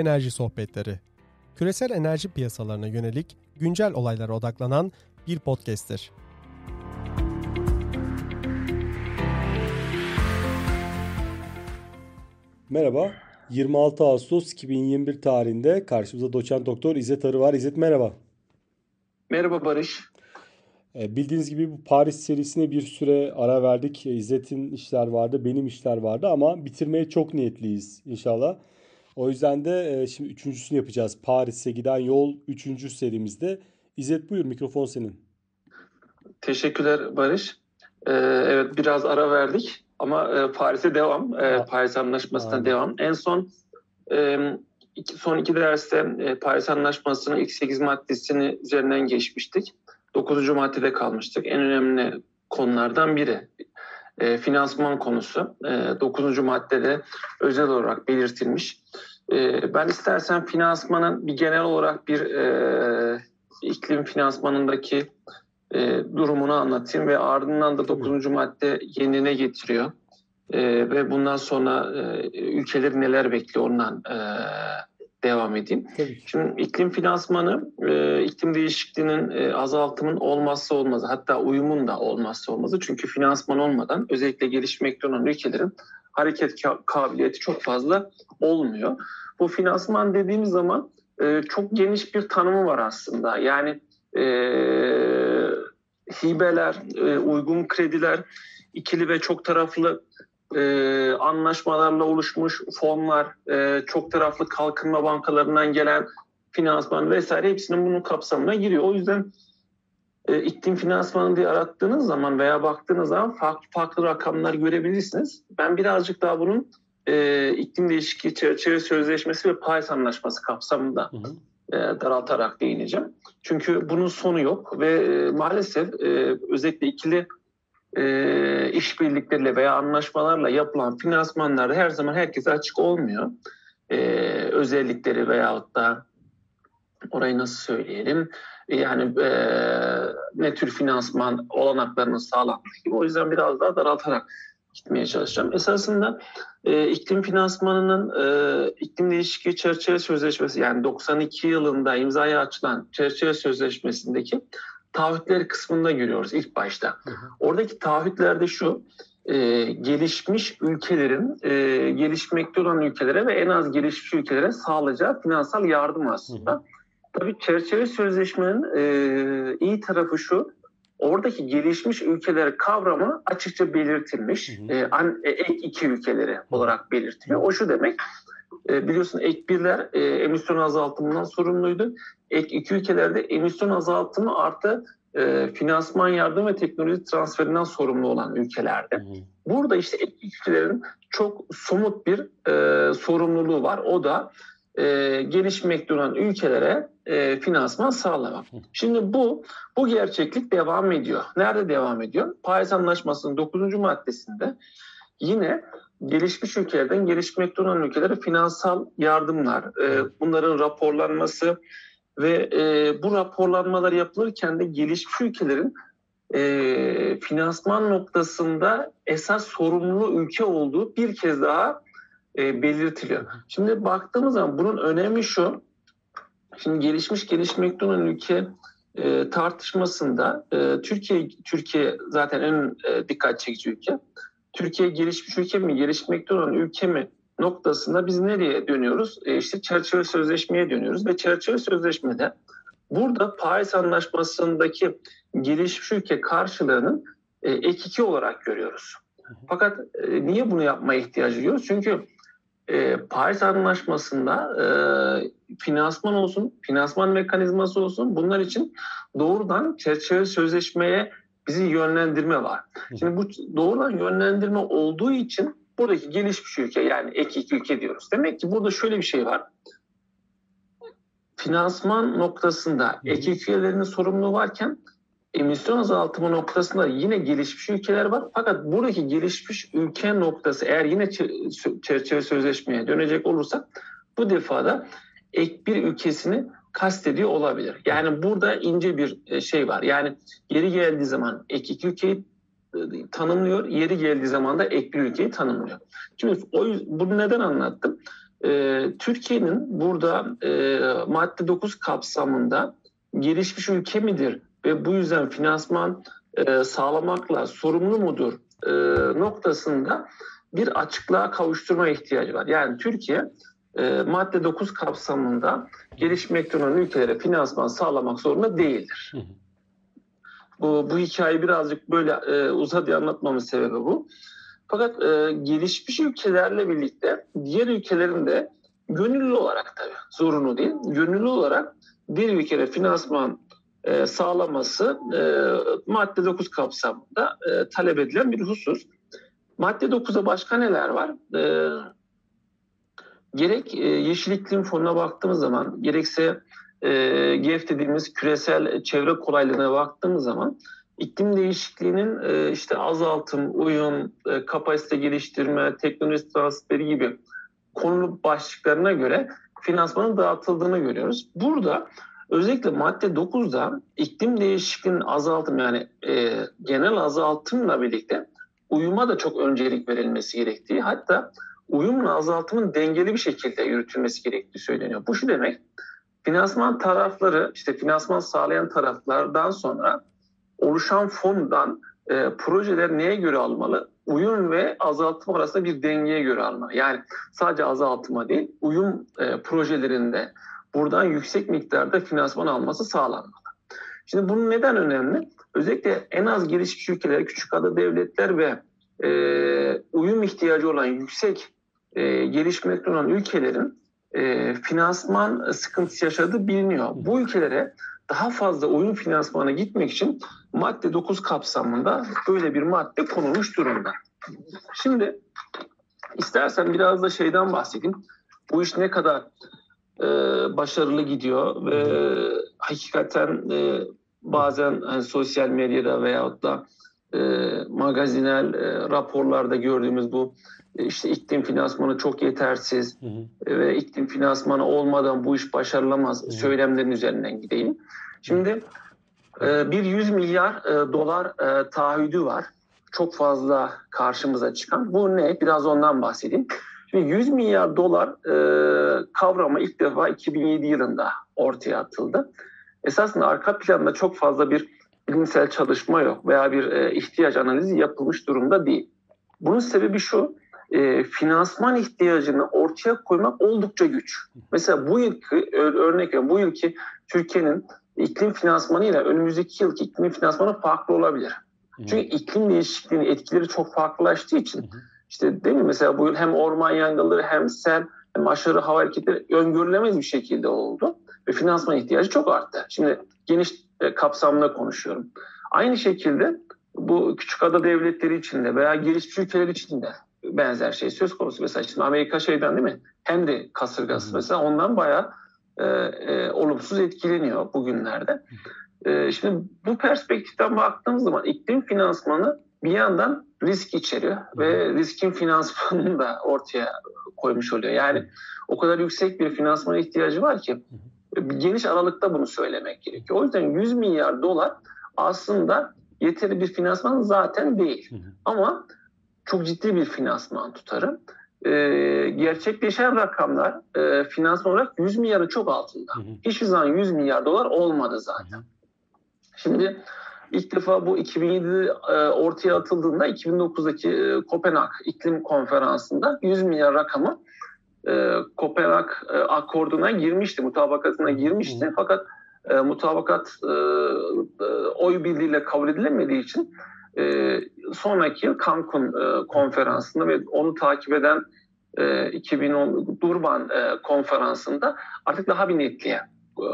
Enerji Sohbetleri. Küresel enerji piyasalarına yönelik güncel olaylara odaklanan bir podcast'tir. Merhaba. 26 Ağustos 2021 tarihinde karşımızda doçent doktor İzzet Arı var. İzzet merhaba. Merhaba Barış. E, bildiğiniz gibi bu Paris serisine bir süre ara verdik. İzzet'in işler vardı, benim işler vardı ama bitirmeye çok niyetliyiz inşallah. O yüzden de e, şimdi üçüncüsünü yapacağız. Paris'e giden yol üçüncü serimizde. İzzet buyur mikrofon senin. Teşekkürler Barış. Ee, evet biraz ara verdik ama e, Paris'e devam. E, Paris Anlaşması'na Aynen. devam. En son e, iki, son iki derste e, Paris Anlaşması'nın ilk sekiz maddesini üzerinden geçmiştik. Dokuzuncu maddede kalmıştık. En önemli konulardan biri. E, finansman konusu. E, 9. maddede özel olarak belirtilmiş. E, ben istersen finansmanın bir genel olarak bir e, iklim finansmanındaki e, durumunu anlatayım ve ardından da 9. madde yenine getiriyor. E, ve bundan sonra e, ülkeleri neler bekliyor ondan e, devam edeyim. Tabii. Şimdi iklim finansmanı e, iklim değişikliğinin e, azaltımın olmazsa olmazı hatta uyumun da olmazsa olmazı. Çünkü finansman olmadan özellikle gelişmekte olan ülkelerin hareket kabiliyeti çok fazla olmuyor. Bu finansman dediğimiz zaman e, çok geniş bir tanımı var aslında. Yani e, hibeler, e, uygun krediler, ikili ve çok taraflı e, anlaşmalarla oluşmuş fonlar, e, çok taraflı kalkınma bankalarından gelen finansman vesaire hepsinin bunun kapsamına giriyor. O yüzden e, iklim finansmanı diye arattığınız zaman veya baktığınız zaman farklı farklı rakamlar görebilirsiniz. Ben birazcık daha bunun e, iklim değişikliği çerçeve sözleşmesi ve Paris Anlaşması kapsamında hı hı. E, daraltarak değineceğim. Çünkü bunun sonu yok ve e, maalesef e, özellikle ikili e, işbirlikleriyle veya anlaşmalarla yapılan finansmanlar her zaman herkese açık olmuyor. E, özellikleri veyahut da orayı nasıl söyleyelim yani e, ne tür finansman olanaklarının sağlanması gibi. O yüzden biraz daha daraltarak gitmeye çalışacağım. Esasında e, iklim finansmanının e, iklim değişikliği çerçeve sözleşmesi yani 92 yılında imzaya açılan çerçeve sözleşmesindeki taahhütleri kısmında görüyoruz ilk başta. Hı hı. Oradaki taahhütlerde şu, e, gelişmiş ülkelerin e, gelişmekte olan ülkelere ve en az gelişmiş ülkelere sağlayacağı finansal yardım aslında. Hı hı. Tabii çerçeve sözleşmenin e, iyi tarafı şu, oradaki gelişmiş ülkeler kavramı açıkça belirtilmiş. Hı hı. E, an, e, ek iki ülkeleri olarak belirtiliyor. O şu demek, e, biliyorsun ek birler e, emisyon azaltımından sorumluydu. Ek iki ülkelerde emisyon azaltımı artı e, finansman yardım ve teknoloji transferinden sorumlu olan ülkelerde. Burada işte ek ülkelerin çok somut bir e, sorumluluğu var. O da e, gelişmekte olan ülkelere e, finansman sağlamak. Şimdi bu bu gerçeklik devam ediyor. Nerede devam ediyor? Paris Anlaşması'nın 9. maddesinde yine gelişmiş ülkelerden gelişmekte olan ülkelere finansal yardımlar, e, bunların raporlanması ve e, bu raporlanmalar yapılırken de gelişmiş ülkelerin e, finansman noktasında esas sorumlu ülke olduğu bir kez daha e, belirtiliyor. Şimdi baktığımız zaman bunun önemi şu, şimdi gelişmiş gelişmekte olan ülke e, tartışmasında e, Türkiye Türkiye zaten en e, dikkat çekici ülke. Türkiye gelişmiş ülke mi, gelişmekte olan ülke mi noktasında biz nereye dönüyoruz? E işte çerçeve sözleşmeye dönüyoruz ve çerçeve sözleşmede burada Paris Anlaşması'ndaki gelişmiş ülke karşılığının e, ek iki olarak görüyoruz. Fakat e, niye bunu yapmaya ihtiyaç duyuyoruz? Çünkü e, Paris Anlaşması'nda e, finansman olsun, finansman mekanizması olsun bunlar için doğrudan çerçeve sözleşmeye bizi yönlendirme var. Şimdi bu doğrudan yönlendirme olduğu için buradaki gelişmiş ülke yani ek iki ülke diyoruz. Demek ki burada şöyle bir şey var. Finansman noktasında ek ülkelerinin sorumluluğu varken emisyon azaltımı noktasında yine gelişmiş ülkeler var. Fakat buradaki gelişmiş ülke noktası eğer yine çerçeve sözleşmeye dönecek olursak bu defada ek bir ülkesini kastediyor olabilir. Yani burada ince bir e, şey var. Yani geri geldiği zaman ek iki ülkeyi e, tanımlıyor. Yeri geldiği zaman da ek bir ülkeyi tanımlıyor. Şimdi o, bunu neden anlattım? e, Türkiye'nin burada e, madde 9 kapsamında gelişmiş ülke midir ve bu yüzden finansman e, sağlamakla sorumlu mudur e, noktasında bir açıklığa kavuşturma ihtiyacı var. Yani Türkiye e, madde 9 kapsamında gelişmekte olan ülkelere finansman sağlamak zorunda değildir. Bu, bu hikayeyi birazcık böyle e, uzadı anlatmamın sebebi bu. Fakat e, gelişmiş ülkelerle birlikte diğer ülkelerin de gönüllü olarak tabii zorunlu değil, gönüllü olarak bir ülkede finansman e, sağlaması e, madde 9 kapsamında e, talep edilen bir husus. Madde 9'a başka neler var? E, gerek e, Yeşil İklim Fonu'na baktığımız zaman, gerekse e, GEF dediğimiz küresel çevre kolaylığına baktığımız zaman iklim değişikliğinin e, işte azaltım, uyum, e, kapasite geliştirme, teknoloji transferi gibi konu başlıklarına göre finansmanın dağıtıldığını görüyoruz. Burada özellikle madde 9'da iklim değişikliğinin azaltım yani e, genel azaltımla birlikte uyuma da çok öncelik verilmesi gerektiği hatta uyumla azaltımın dengeli bir şekilde yürütülmesi gerektiği söyleniyor. Bu şu demek finansman tarafları işte finansman sağlayan taraflardan sonra oluşan fondan e, projeler neye göre almalı? Uyum ve azaltım arasında bir dengeye göre almalı. Yani sadece azaltıma değil, uyum e, projelerinde buradan yüksek miktarda finansman alması sağlanmalı. Şimdi bunun neden önemli? Özellikle en az gelişmiş ülkeler, küçük ada devletler ve e, uyum ihtiyacı olan yüksek e, gelişmekte olan ülkelerin e, finansman sıkıntısı yaşadığı biliniyor. Bu ülkelere daha fazla oyun finansmana gitmek için madde 9 kapsamında böyle bir madde konulmuş durumda. Şimdi istersen biraz da şeyden bahsedeyim. Bu iş ne kadar e, başarılı gidiyor ve hakikaten e, bazen hani, sosyal medyada veyahut da e, magazinel e, raporlarda gördüğümüz bu işte iklim finansmanı çok yetersiz hı hı. ve iklim finansmanı olmadan bu iş başarılamaz hı hı. söylemlerin üzerinden gideyim. Şimdi e, bir 100 milyar e, dolar e, taahhüdü var. Çok fazla karşımıza çıkan. Bu ne? Biraz ondan bahsedeyim. Şimdi 100 milyar dolar e, kavramı ilk defa 2007 yılında ortaya atıldı. Esasında arka planda çok fazla bir bilimsel çalışma yok veya bir e, ihtiyaç analizi yapılmış durumda değil. Bunun sebebi şu, e, finansman ihtiyacını ortaya koymak oldukça güç. Mesela bu yılki örnek veriyorum, bu yılki Türkiye'nin iklim finansmanı ile önümüzdeki yılki iklim finansmanı farklı olabilir. Çünkü iklim değişikliğinin etkileri çok farklılaştığı için işte değil mi mesela bu yıl hem orman yangınları hem sel hem aşırı hava hareketleri öngörülemez bir şekilde oldu ve finansman ihtiyacı çok arttı. Şimdi geniş e, kapsamda konuşuyorum. Aynı şekilde bu küçük ada devletleri için de veya gelişmiş ülkeler için de benzer şey söz konusu. Mesela şimdi Amerika şeyden değil mi? Hem de kasırgası mesela ondan bayağı e, e, olumsuz etkileniyor bugünlerde. E, şimdi bu perspektiften baktığımız zaman iklim finansmanı bir yandan risk içeriyor ve riskin finansmanını da ortaya koymuş oluyor. Yani o kadar yüksek bir finansmana ihtiyacı var ki geniş aralıkta bunu söylemek gerekiyor. O yüzden 100 milyar dolar aslında yeteri bir finansman zaten değil. Ama çok ciddi bir finansman tutarı. Ee, gerçekleşen rakamlar e, finansman olarak 100 milyarın çok altında. Hiçbir zaman 100 milyar dolar olmadı zaten. Şimdi ilk defa bu 2007 e, ortaya atıldığında 2009'daki e, Kopenhag iklim konferansında 100 milyar rakamı e, Kopenhag e, akorduna girmişti, mutabakatına girmişti. Hı. Fakat e, mutabakat e, e, oy birliğiyle kabul edilemediği için e, sonraki yıl Cancun e, konferansında ve onu takip eden e, 2010 Durban e, konferansında artık daha bir netliğe e,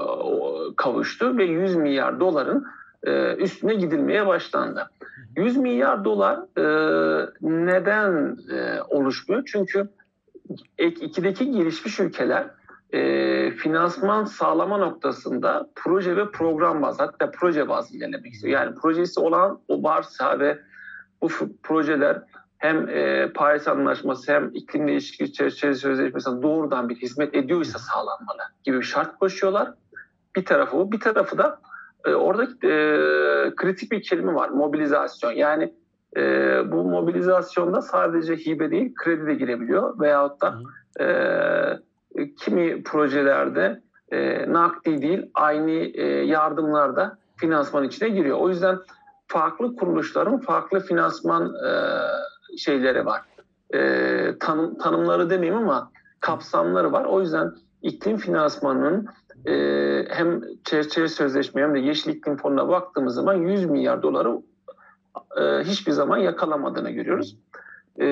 kavuştu ve 100 milyar doların e, üstüne gidilmeye başlandı. 100 milyar dolar e, neden e, oluşmuyor? Çünkü ek 2'deki gelişmiş ülkeler e, finansman sağlama noktasında proje ve program bazı hatta proje bazı ilerlemek istiyor. Yani projesi olan o varsa ve bu projeler hem e, Paris Anlaşması hem iklim değişikliği çerçevesi sözleşmesi doğrudan bir hizmet ediyorsa sağlanmalı gibi bir şart koşuyorlar. Bir tarafı bu. Bir tarafı da e, orada e, kritik bir kelime var. Mobilizasyon. Yani e, bu mobilizasyonda sadece hibe değil kredi de girebiliyor veyahut da e, kimi projelerde e, nakdi değil aynı e, yardımlarda finansman içine giriyor. O yüzden farklı kuruluşların farklı finansman e, şeyleri var. E, tanım, tanımları demeyeyim ama kapsamları var. O yüzden iklim finansmanının e, hem çerçeve sözleşme hem de Yeşil İklim Fonu'na baktığımız zaman 100 milyar doları e, hiçbir zaman yakalamadığını görüyoruz. E,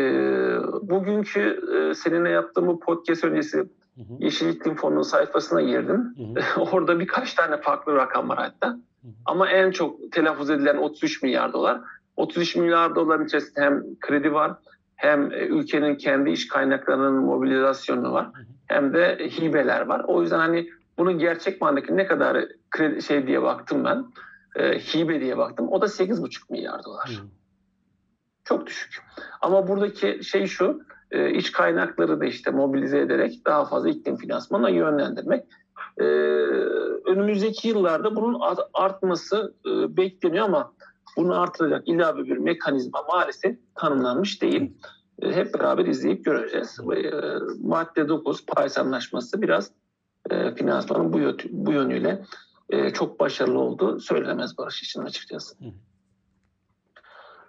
bugünkü e, seninle yaptığım bu podcast öncesi hı hı. Fonu'nun sayfasına girdim. Hı hı. Orada birkaç tane farklı rakam var hatta. Hı hı. Ama en çok telaffuz edilen 33 milyar dolar. 33 milyar doların içerisinde hem kredi var hem ülkenin kendi iş kaynaklarının mobilizasyonu var hem de hibeler var. O yüzden hani bunun gerçek manadaki ne kadar kredi şey diye baktım ben. E, hibe diye baktım. O da 8,5 milyar dolar. Hmm. Çok düşük. Ama buradaki şey şu, e, iç kaynakları da işte mobilize ederek daha fazla iklim finansmanına yönlendirmek. E, önümüzdeki yıllarda bunun artması e, bekleniyor ama bunu artıracak ilave bir mekanizma maalesef tanımlanmış değil. E, hep beraber izleyip göreceğiz. E, madde 9 Paris Anlaşması biraz e, finansmanın bu, bu yönüyle e, çok başarılı olduğu söylenemez Barış için açıkçası. Hı.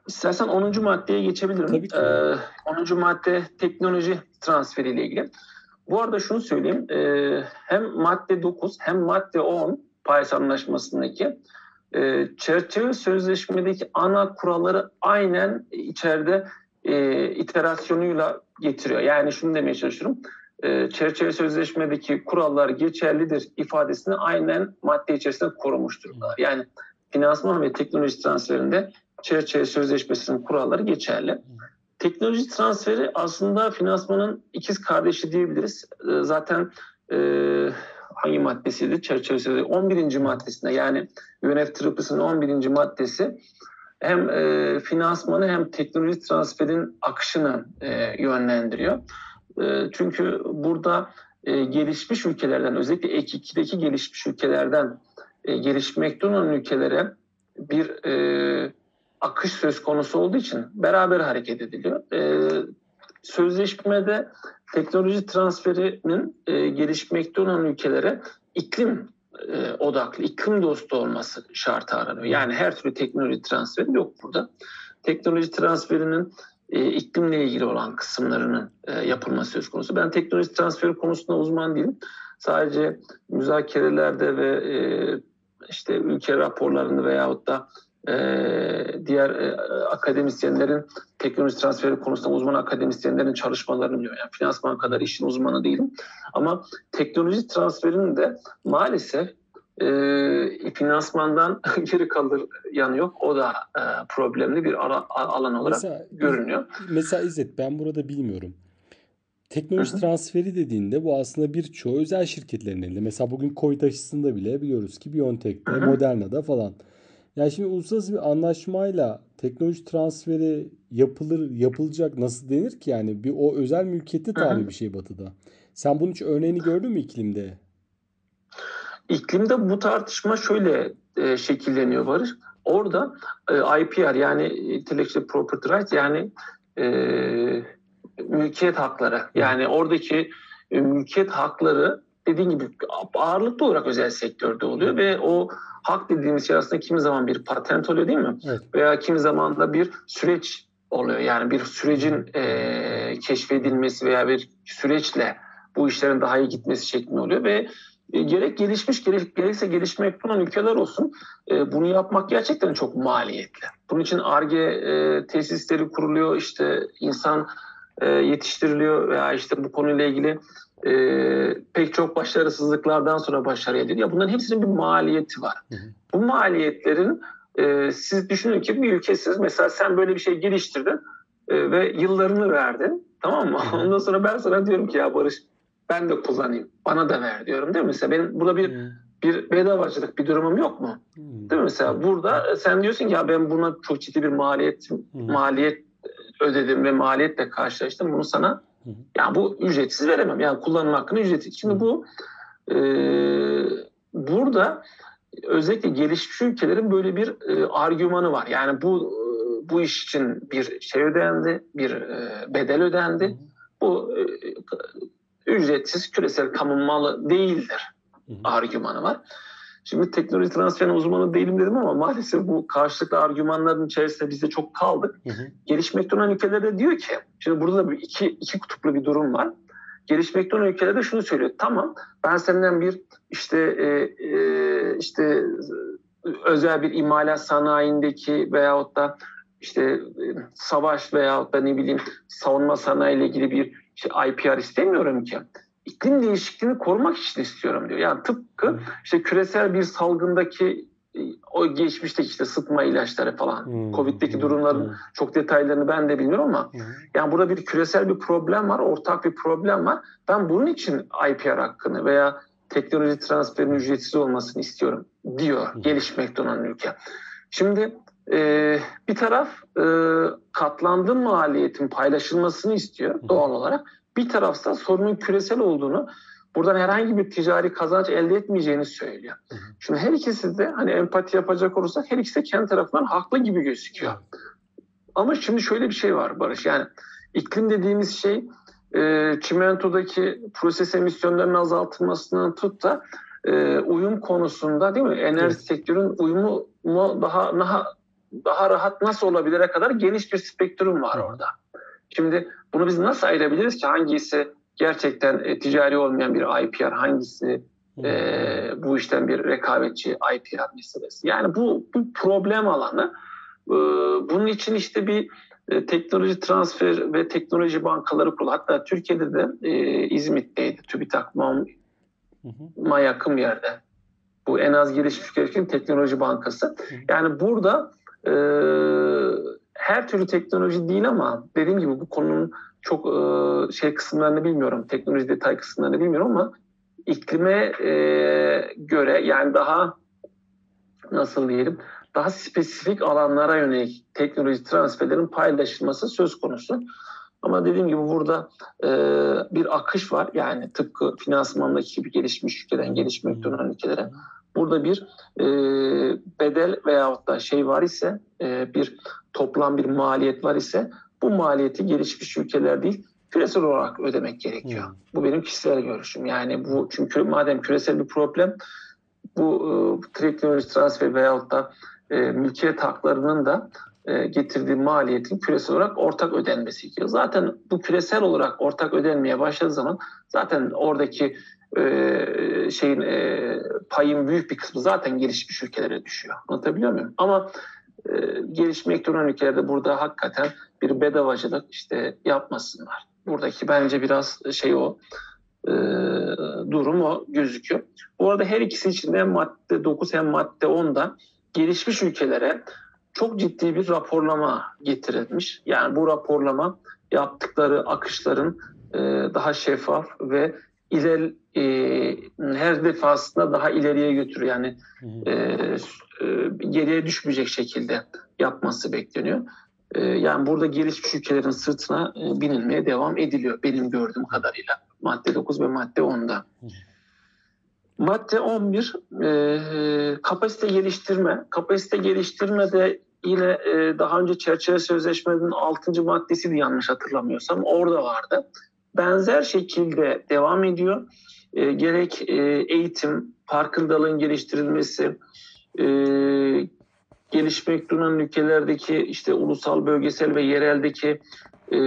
İstersen 10. maddeye geçebilirim. Tabii ki. Ee, 10. madde teknoloji transferi ile ilgili. Bu arada şunu söyleyeyim. E, hem madde 9 hem madde 10 Paris Anlaşması'ndaki e, çerçeve sözleşmedeki ana kuralları aynen içeride e, iterasyonuyla getiriyor. Yani şunu demeye çalışıyorum. E, çerçeve sözleşmedeki kurallar geçerlidir ifadesini aynen madde içerisinde korumuş durumdalar. Yani finansman ve teknoloji transferinde çerçeve sözleşmesinin kuralları geçerli. Teknoloji transferi aslında finansmanın ikiz kardeşi diyebiliriz. E, zaten e, hangi maddesiydi? Çerçeve sözleşmesi 11. maddesinde yani UNFCCC'nin 11. maddesi hem e, finansmanı hem teknoloji transferin akışını e, yönlendiriyor. E, çünkü burada e, gelişmiş ülkelerden özellikle ek 2'deki gelişmiş ülkelerden e, gelişmekte olan ülkelere bir e, akış söz konusu olduğu için beraber hareket ediliyor. E, sözleşmede teknoloji transferinin e, gelişmekte olan ülkelere iklim e, odaklı, iklim dostu olması şartı aranıyor. Yani her türlü teknoloji transferi yok burada. Teknoloji transferinin e, iklimle ilgili olan kısımlarının e, yapılması söz konusu. Ben teknoloji transferi konusunda uzman değilim. Sadece müzakerelerde ve e, işte ülke raporlarını veyahut da e, diğer e, akademisyenlerin teknoloji transferi konusunda uzman akademisyenlerin çalışmalarını biliyorum. Yani finansman kadar işin uzmanı değilim. Ama teknoloji transferinin de maalesef e, finansmandan geri kalır yanı yok. O da e, problemli bir ara, alan olarak mesela, görünüyor. Mesela İzzet ben burada bilmiyorum. Teknoloji Hı-hı. transferi dediğinde bu aslında birçoğu özel şirketlerin elinde. Mesela bugün COVID aşısında bile biliyoruz ki BioNTech'te, Hı-hı. Moderna'da falan. Yani şimdi uluslararası bir anlaşmayla teknoloji transferi yapılır yapılacak nasıl denir ki yani bir o özel mülkiyette tabi bir şey batıda. Sen bunun hiç örneğini gördün mü iklimde? İklimde bu tartışma şöyle e, şekilleniyor Barış. Orada e, IPR yani Intellectual Property Rights yani e, mülkiyet hakları yani oradaki e, mülkiyet hakları dediğin gibi ağırlıklı olarak özel sektörde oluyor ve o hak dediğimiz şey aslında kimi zaman bir patent oluyor değil mi? Evet. Veya kimi zaman da bir süreç oluyor. Yani bir sürecin e, keşfedilmesi veya bir süreçle bu işlerin daha iyi gitmesi şeklinde oluyor ve e, gerek gelişmiş gerek, gerekse gelişmekte olan ülkeler olsun e, bunu yapmak gerçekten çok maliyetli. Bunun için ARGE e, tesisleri kuruluyor işte insan e, yetiştiriliyor veya işte bu konuyla ilgili e, pek çok başarısızlıklardan sonra başarıya. Ya bunların hepsinin bir maliyeti var. Hı hı. Bu maliyetlerin e, siz düşünün ki bir ülkesiz mesela sen böyle bir şey geliştirdin e, ve yıllarını verdin tamam mı? Ondan sonra ben sana diyorum ki ya Barış ben de kullanayım. Bana da ver diyorum değil mi? Mesela benim burada bir bir bedavacılık bir durumum yok mu? Değil mi? Mesela burada sen diyorsun ki ya ben buna çok ciddi bir maliyet maliyet ödedim ve maliyetle karşılaştım. Bunu sana Hı Yani bu ücretsiz veremem. Yani kullanım hakkını ücretsiz. Şimdi bu e, burada özellikle gelişmiş ülkelerin böyle bir e, argümanı var. Yani bu e, bu iş için bir şey ödendi, bir e, bedel ödendi. Hı. Bu e, ücretsiz küresel kamu malı değildir argümanı var. Şimdi teknoloji transferinin uzmanı değilim dedim ama maalesef bu karşılıklı argümanların içerisinde biz de çok kaldık. Hı hı. Gelişmekte olan ülkelerde diyor ki, şimdi burada da bir iki, iki kutuplu bir durum var. Gelişmekte olan ülkelerde şunu söylüyor. Tamam ben senden bir işte e, e, işte özel bir imalat sanayindeki veyahut da işte e, savaş veyahut da ne bileyim savunma sanayiyle ilgili bir işte IPR istemiyorum ki iklim değişikliğini korumak için istiyorum diyor. Yani tıpkı işte küresel bir salgındaki e, o geçmişteki işte sıtma ilaçları falan, hmm. Covid'deki durumların hmm. çok detaylarını ben de bilmiyorum ama hmm. yani burada bir küresel bir problem var, ortak bir problem var. Ben bunun için IPR hakkını veya teknoloji transferinin ücretsiz olmasını istiyorum diyor hmm. gelişmekte olan ülke. Şimdi e, bir taraf e, katlandığın maliyetin paylaşılmasını istiyor doğal olarak. Bir tarafta sorunun küresel olduğunu, buradan herhangi bir ticari kazanç elde etmeyeceğini söylüyor. Şimdi her ikisi de hani empati yapacak olursak her ikisi de kendi tarafından haklı gibi gözüküyor. Ama şimdi şöyle bir şey var Barış yani iklim dediğimiz şey e, çimentodaki proses emisyonlarının azaltılmasından tut da e, uyum konusunda değil mi? Enerji evet. sektörün uyumu mu daha daha daha rahat nasıl olabilire kadar geniş bir spektrum var orada. Şimdi bunu biz nasıl ayırabiliriz ki hangisi gerçekten e, ticari olmayan bir IPR, hangisi e, bu işten bir rekabetçi IPR meselesi. Yani bu, bu problem alanı. E, bunun için işte bir e, teknoloji transfer ve teknoloji bankaları kurulu. Hatta Türkiye'de de e, İzmit'teydi. TÜBİTAK MAM'a yakın bir yerde. Bu en az gelişmiş ülkelerin teknoloji bankası. Yani burada e, her türlü teknoloji değil ama dediğim gibi bu konunun çok e, şey kısımlarını bilmiyorum. Teknoloji detay kısımlarını bilmiyorum ama iklime e, göre yani daha nasıl diyelim daha spesifik alanlara yönelik teknoloji transferlerin paylaşılması söz konusu. Ama dediğim gibi burada e, bir akış var. Yani tıpkı finansmandaki gibi gelişmiş ülkeden gelişmekte olan ülkelere. Burada bir e, bedel veyahut da şey var ise e, bir toplam bir maliyet var ise bu maliyeti gelişmiş ülkeler değil küresel olarak ödemek gerekiyor. Hmm. Bu benim kişisel görüşüm. Yani bu çünkü madem küresel bir problem bu e, teknoloji transfer veyahut da e, mülkiyet haklarının da getirdiği maliyetin küresel olarak ortak ödenmesi gerekiyor. Zaten bu küresel olarak ortak ödenmeye başladığı zaman zaten oradaki e, şeyin e, payın büyük bir kısmı zaten gelişmiş ülkelere düşüyor. Anlatabiliyor muyum? Ama e, gelişmekte olan ülkelerde burada hakikaten bir bedavacılık işte yapmasınlar. Buradaki bence biraz şey o e, durum o gözüküyor. Bu arada her ikisi için hem madde 9 hem madde 10'da gelişmiş ülkelere çok ciddi bir raporlama getirilmiş. Yani bu raporlama yaptıkları akışların e, daha şeffaf ve iler e, her defasında daha ileriye götürüyor. Yani e, e, geriye düşmeyecek şekilde yapması bekleniyor. E, yani burada gelişmiş ülkelerin sırtına e, binilmeye devam ediliyor benim gördüğüm kadarıyla. Madde 9 ve madde 10'da. Madde 11 e, kapasite geliştirme. Kapasite geliştirme de yine e, daha önce çerçeve sözleşmenin 6. maddesi yanlış hatırlamıyorsam orada vardı benzer şekilde devam ediyor. E, gerek e, eğitim, farkındalığın geliştirilmesi, e, gelişmekte olan ülkelerdeki işte ulusal, bölgesel ve yereldeki e,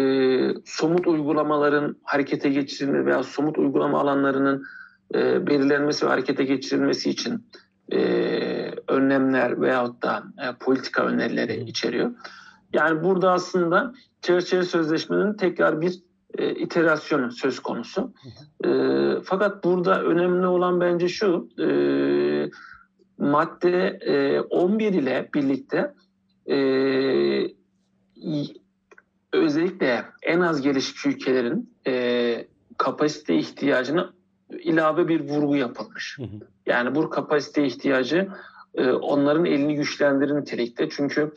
somut uygulamaların harekete geçirilmesi veya somut uygulama alanlarının e, belirlenmesi ve harekete geçirilmesi için e, önlemler veyahut da e, politika önerileri içeriyor. Yani burada aslında çerçeve sözleşmenin tekrar bir e, iterasyonu söz konusu. E, fakat burada önemli olan bence şu, e, madde e, 11 ile birlikte e, özellikle en az gelişmiş ülkelerin e, kapasite ihtiyacını ilave bir vurgu yapılmış. Yani bu kapasite ihtiyacı e, onların elini güçlendirir nitelikte. Çünkü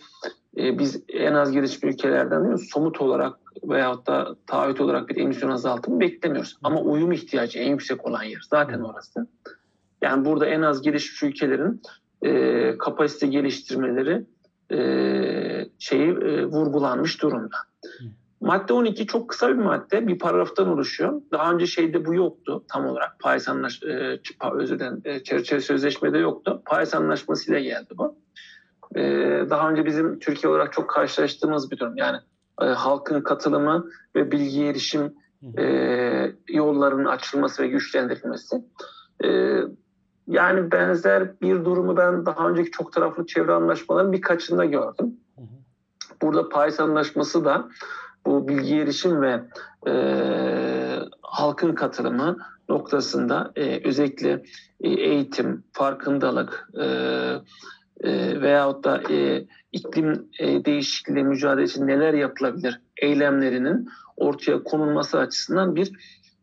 e, biz en az gelişmiş ülkelerden mi, somut olarak veyahut da taahhüt olarak bir emisyon azaltımı beklemiyoruz. Ama uyum ihtiyacı en yüksek olan yer zaten orası. Yani burada en az gelişmiş ülkelerin e, kapasite geliştirmeleri e, şeyi e, vurgulanmış durumda. Madde 12 çok kısa bir madde. Bir paragraftan oluşuyor. Daha önce şeyde bu yoktu tam olarak. Paris Anlaş e, özür dilerim, e, çerçeve sözleşmede yoktu. Paris Anlaşması ile geldi bu. E, daha önce bizim Türkiye olarak çok karşılaştığımız bir durum. Yani halkın katılımı ve bilgi erişim yollarının açılması ve güçlendirilmesi. Yani benzer bir durumu ben daha önceki çok taraflı çevre anlaşmaların birkaçında gördüm. Burada Paris Anlaşması da bu bilgi erişim ve e, halkın katılımı noktasında e, özellikle e, eğitim, farkındalık e, e, veyahut da e, iklim e, değişikliği mücadele için neler yapılabilir eylemlerinin ortaya konulması açısından bir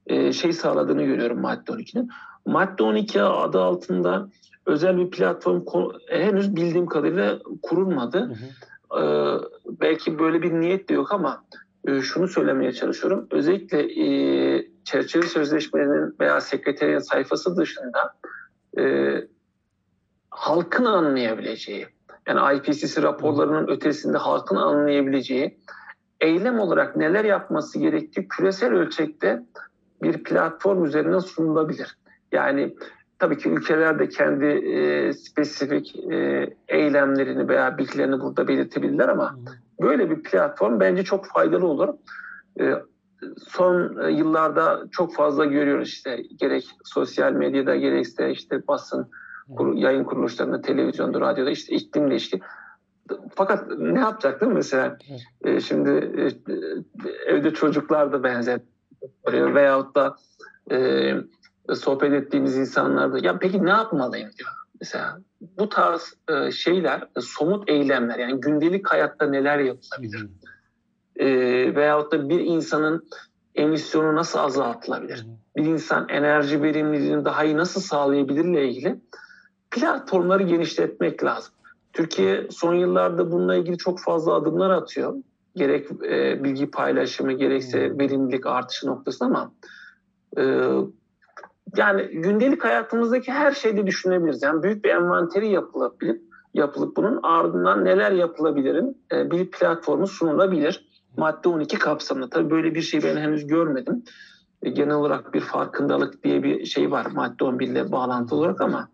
e, şey sağladığını görüyorum madde 12'nin. Madde 12 adı altında özel bir platform henüz bildiğim kadarıyla kurulmadı. Hı hı. Ee, belki böyle bir niyet de yok ama şunu söylemeye çalışıyorum. Özellikle e, çerçeve sözleşmelerinin veya sekreterin sayfası dışında e, halkın anlayabileceği, yani IPCC raporlarının ötesinde halkın anlayabileceği eylem olarak neler yapması gerektiği küresel ölçekte bir platform üzerinden sunulabilir. Yani tabii ki ülkeler de kendi e, spesifik e, eylemlerini veya bilgilerini burada belirtebilirler ama böyle bir platform bence çok faydalı olur. E, son yıllarda çok fazla görüyoruz işte gerek sosyal medyada gerekse işte basın yayın kuruluşlarında, televizyonda, radyoda işte iklim değişikliği. Fakat ne yapacak değil mi mesela? E, şimdi e, evde çocuklar da benzer veyahut da e, sohbet ettiğimiz insanlar da ya peki ne yapmalıyım diyor. Mesela bu tarz e, şeyler, e, somut eylemler yani gündelik hayatta neler yapılabilir? E, veyahut da bir insanın emisyonu nasıl azaltılabilir? Bir insan enerji verimliliğini daha iyi nasıl sağlayabilirle ilgili platformları genişletmek lazım. Türkiye son yıllarda bununla ilgili çok fazla adımlar atıyor. Gerek e, bilgi paylaşımı gerekse verimlilik artışı noktasında ama e, yani gündelik hayatımızdaki her şeyde düşünebiliriz. Yani büyük bir envanteri yapılabilir, yapılıp bunun ardından neler yapılabilirin e, bir platformu sunulabilir. Madde 12 kapsamında. Tabii böyle bir şey ben henüz görmedim. E, genel olarak bir farkındalık diye bir şey var madde 11 ile bağlantılı olarak ama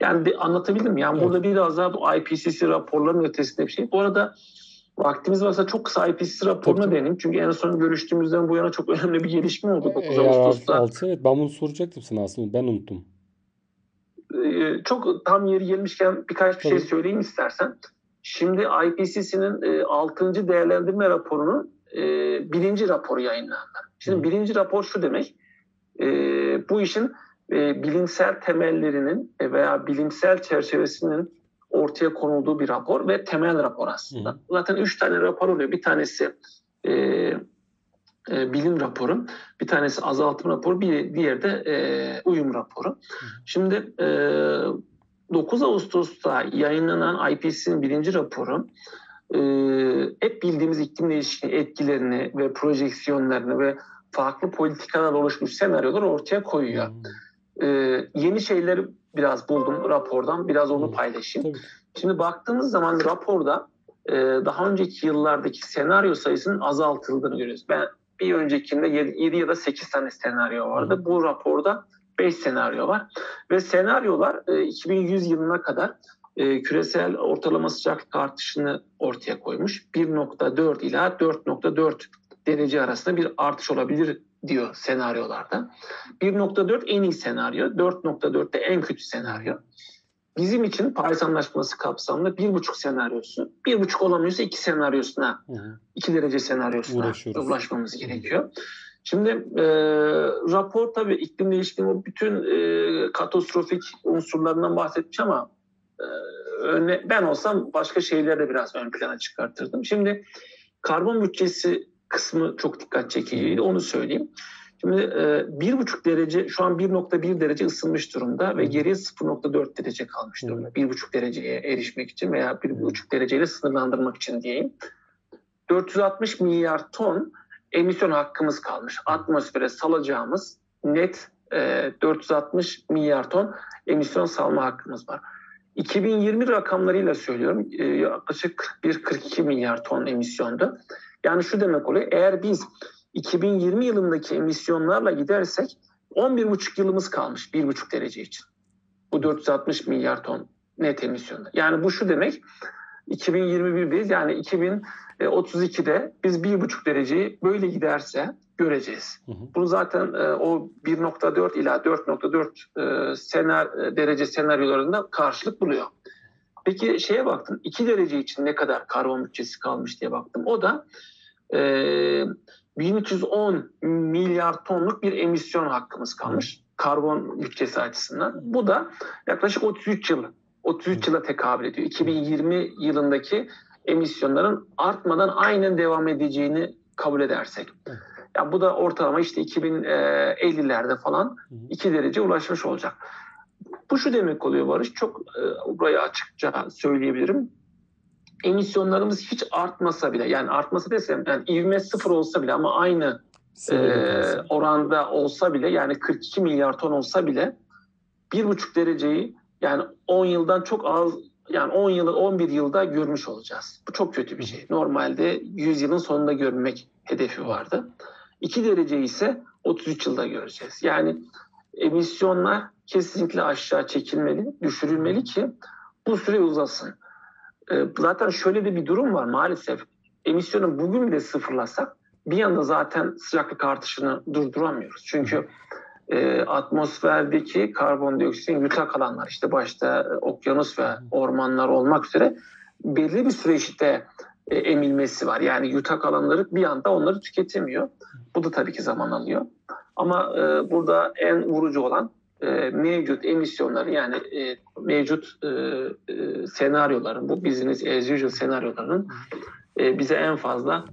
yani bir anlatabildim. Yani evet. burada biraz daha bu IPCC raporlarının ötesinde bir şey. Bu arada Vaktimiz varsa çok kısa IPCC raporuna değineyim. Çünkü en son görüştüğümüzden bu yana çok önemli bir gelişme oldu 9 Ağustos'ta. 6 evet ben bunu soracaktım sana aslında ben unuttum. Ee, çok tam yeri gelmişken birkaç bir şey Tabii. şey söyleyeyim istersen. Şimdi IPCC'nin e, 6. değerlendirme raporunun e, birinci raporu yayınlandı. Şimdi Hı. birinci rapor şu demek. E, bu işin e, bilimsel temellerinin e, veya bilimsel çerçevesinin ortaya konulduğu bir rapor ve temel rapor aslında. Hı. Zaten üç tane rapor oluyor. Bir tanesi e, e, bilim raporu, bir tanesi azaltım raporu, bir diğeri de e, uyum raporu. Hı. Şimdi e, 9 Ağustos'ta yayınlanan IPCC'nin birinci raporu e, hep bildiğimiz iklim değişikliği etkilerini ve projeksiyonlarını ve farklı politikalar oluşmuş senaryoları ortaya koyuyor. Hmm. E, yeni şeyleri biraz buldum rapordan. Biraz onu paylaşayım. Tabii. Şimdi baktığımız zaman raporda e, daha önceki yıllardaki senaryo sayısının azaltıldığını görüyoruz. Ben bir öncekinde 7, ya da 8 tane senaryo vardı. Hı. Bu raporda 5 senaryo var. Ve senaryolar e, 2100 yılına kadar e, küresel ortalama sıcaklık artışını ortaya koymuş. 1.4 ila 4.4 derece arasında bir artış olabilir diyor senaryolarda. 1.4 en iyi senaryo, 4.4 de en kötü senaryo. Bizim için Paris Anlaşması kapsamında 1.5 senaryosu, 1.5 olamıyorsa 2 senaryosuna, hı. 2 derece senaryosuna ulaşmamız gerekiyor. Şimdi e, rapor tabii iklim değişikliğinin bütün e, katastrofik unsurlarından bahsetmiş ama e, öne, ben olsam başka şeyleri de biraz ön plana çıkartırdım. Şimdi karbon bütçesi kısmı çok dikkat çekiciydi onu söyleyeyim. Şimdi e, bir buçuk derece şu an 1.1 derece ısınmış durumda ve geriye 0.4 derece kalmış durumda. Bir buçuk dereceye erişmek için veya bir buçuk dereceyle sınırlandırmak için diyeyim. 460 milyar ton emisyon hakkımız kalmış. Atmosfere salacağımız net e, 460 milyar ton emisyon salma hakkımız var. 2020 rakamlarıyla söylüyorum e, yaklaşık 41-42 milyar ton emisyondu. Yani şu demek oluyor eğer biz 2020 yılındaki emisyonlarla gidersek 11,5 yılımız kalmış 1,5 derece için. Bu 460 milyar ton net emisyonda. Yani bu şu demek 2021'deyiz yani 2032'de biz 1,5 dereceyi böyle giderse göreceğiz. Hı hı. Bunu zaten e, o 1.4 ila 4.4 e, senar, derece senaryolarında karşılık buluyor. Peki şeye baktım 2 derece için ne kadar karbon bütçesi kalmış diye baktım. O da e, 1310 milyar tonluk bir emisyon hakkımız kalmış karbon bütçesi açısından. Bu da yaklaşık 33 yıl 33 yıla tekabül ediyor. 2020 yılındaki emisyonların artmadan aynen devam edeceğini kabul edersek. Ya bu da ortalama işte 2050'lerde falan 2 derece ulaşmış olacak. Bu şu demek oluyor Barış, çok e, burayı açıkça söyleyebilirim. Emisyonlarımız hiç artmasa bile, yani artmasa desem, yani ivme sıfır olsa bile ama aynı e, oranda olsa bile, yani 42 milyar ton olsa bile bir buçuk dereceyi yani 10 yıldan çok az yani 10 yılı 11 yılda görmüş olacağız. Bu çok kötü bir şey. Normalde 100 yılın sonunda görmek hedefi vardı. 2 derece ise 33 yılda göreceğiz. Yani emisyonlar kesinlikle aşağı çekilmeli, düşürülmeli ki bu süre uzasın. Ee, zaten şöyle de bir durum var maalesef. Emisyonu bugün bile sıfırlasak bir yanda zaten sıcaklık artışını durduramıyoruz. Çünkü e, atmosferdeki karbondioksitin yutak alanlar işte başta e, okyanus ve ormanlar olmak üzere belli bir süreçte e, emilmesi var. Yani yutak alanları bir anda onları tüketemiyor. Bu da tabii ki zaman alıyor. Ama e, burada en vurucu olan e, mevcut emisyonları yani e, mevcut e, e, senaryoların, bu business as usual senaryoların e, bize en fazla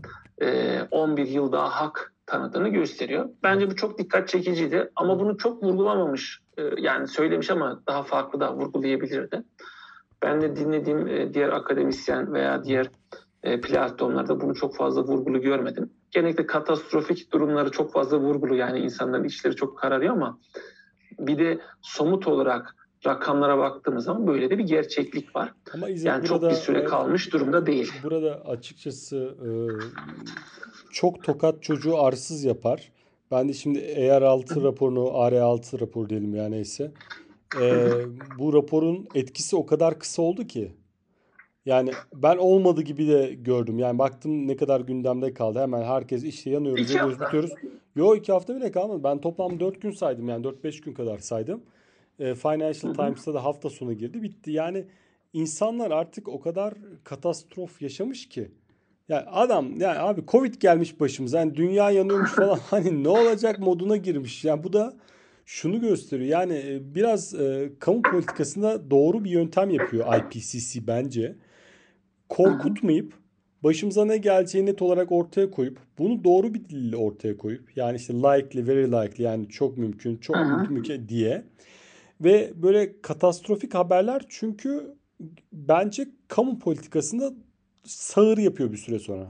e, 11 yıl daha hak tanıdığını gösteriyor. Bence bu çok dikkat çekiciydi ama bunu çok vurgulamamış. E, yani söylemiş ama daha farklı da vurgulayabilirdi. Ben de dinlediğim e, diğer akademisyen veya diğer e, platformlarda bunu çok fazla vurgulu görmedim. Genellikle katastrofik durumları çok fazla vurgulu yani insanların içleri çok kararıyor ama bir de somut olarak rakamlara baktığımız zaman böyle de bir gerçeklik var. Ama İzzet, yani burada, çok bir süre kalmış durumda değil. Burada açıkçası e, çok tokat çocuğu arsız yapar. Ben de şimdi ER6 raporunu, AR6 rapor diyelim yani neyse. E, bu raporun etkisi o kadar kısa oldu ki. Yani ben olmadı gibi de gördüm. Yani baktım ne kadar gündemde kaldı. Hemen herkes işte yanıyoruz, yanıyoruz, bitiyoruz. Yo iki hafta bile kalmadı. Ben toplam dört gün saydım yani dört beş gün kadar saydım. E, Financial Times'ta da hafta sonu girdi bitti. Yani insanlar artık o kadar katastrof yaşamış ki. Yani adam yani abi Covid gelmiş başımıza. Yani dünya yanıyormuş falan. hani ne olacak moduna girmiş. Yani bu da şunu gösteriyor. Yani e, biraz e, kamu politikasında doğru bir yöntem yapıyor IPCC bence. Korkutmayıp başımıza ne geleceğini net olarak ortaya koyup bunu doğru bir dille ortaya koyup yani işte likely, very likely yani çok mümkün, çok mümkün diye ve böyle katastrofik haberler çünkü bence kamu politikasında sağır yapıyor bir süre sonra.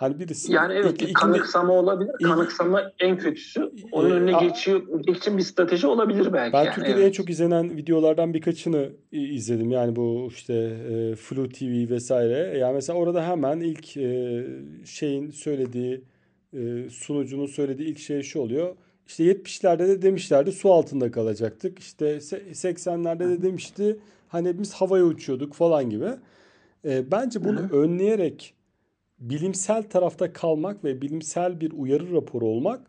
Hani birisi yani evet ilk, kanıksama olabilir. Ilk, kanıksama en kötüsü. Onun e, önüne a, geçiyor geçin bir strateji olabilir belki. Ben yani, Türkiye'de evet. en çok izlenen videolardan birkaçını izledim. Yani bu işte e, Flu TV vesaire. Yani mesela orada hemen ilk e, şeyin söylediği e, sunucunun söylediği ilk şey şu oluyor. İşte 70'lerde de demişlerdi su altında kalacaktık. İşte 80'lerde de demişti hani biz havaya uçuyorduk falan gibi. E, bence bunu Hı-hı. önleyerek bilimsel tarafta kalmak ve bilimsel bir uyarı raporu olmak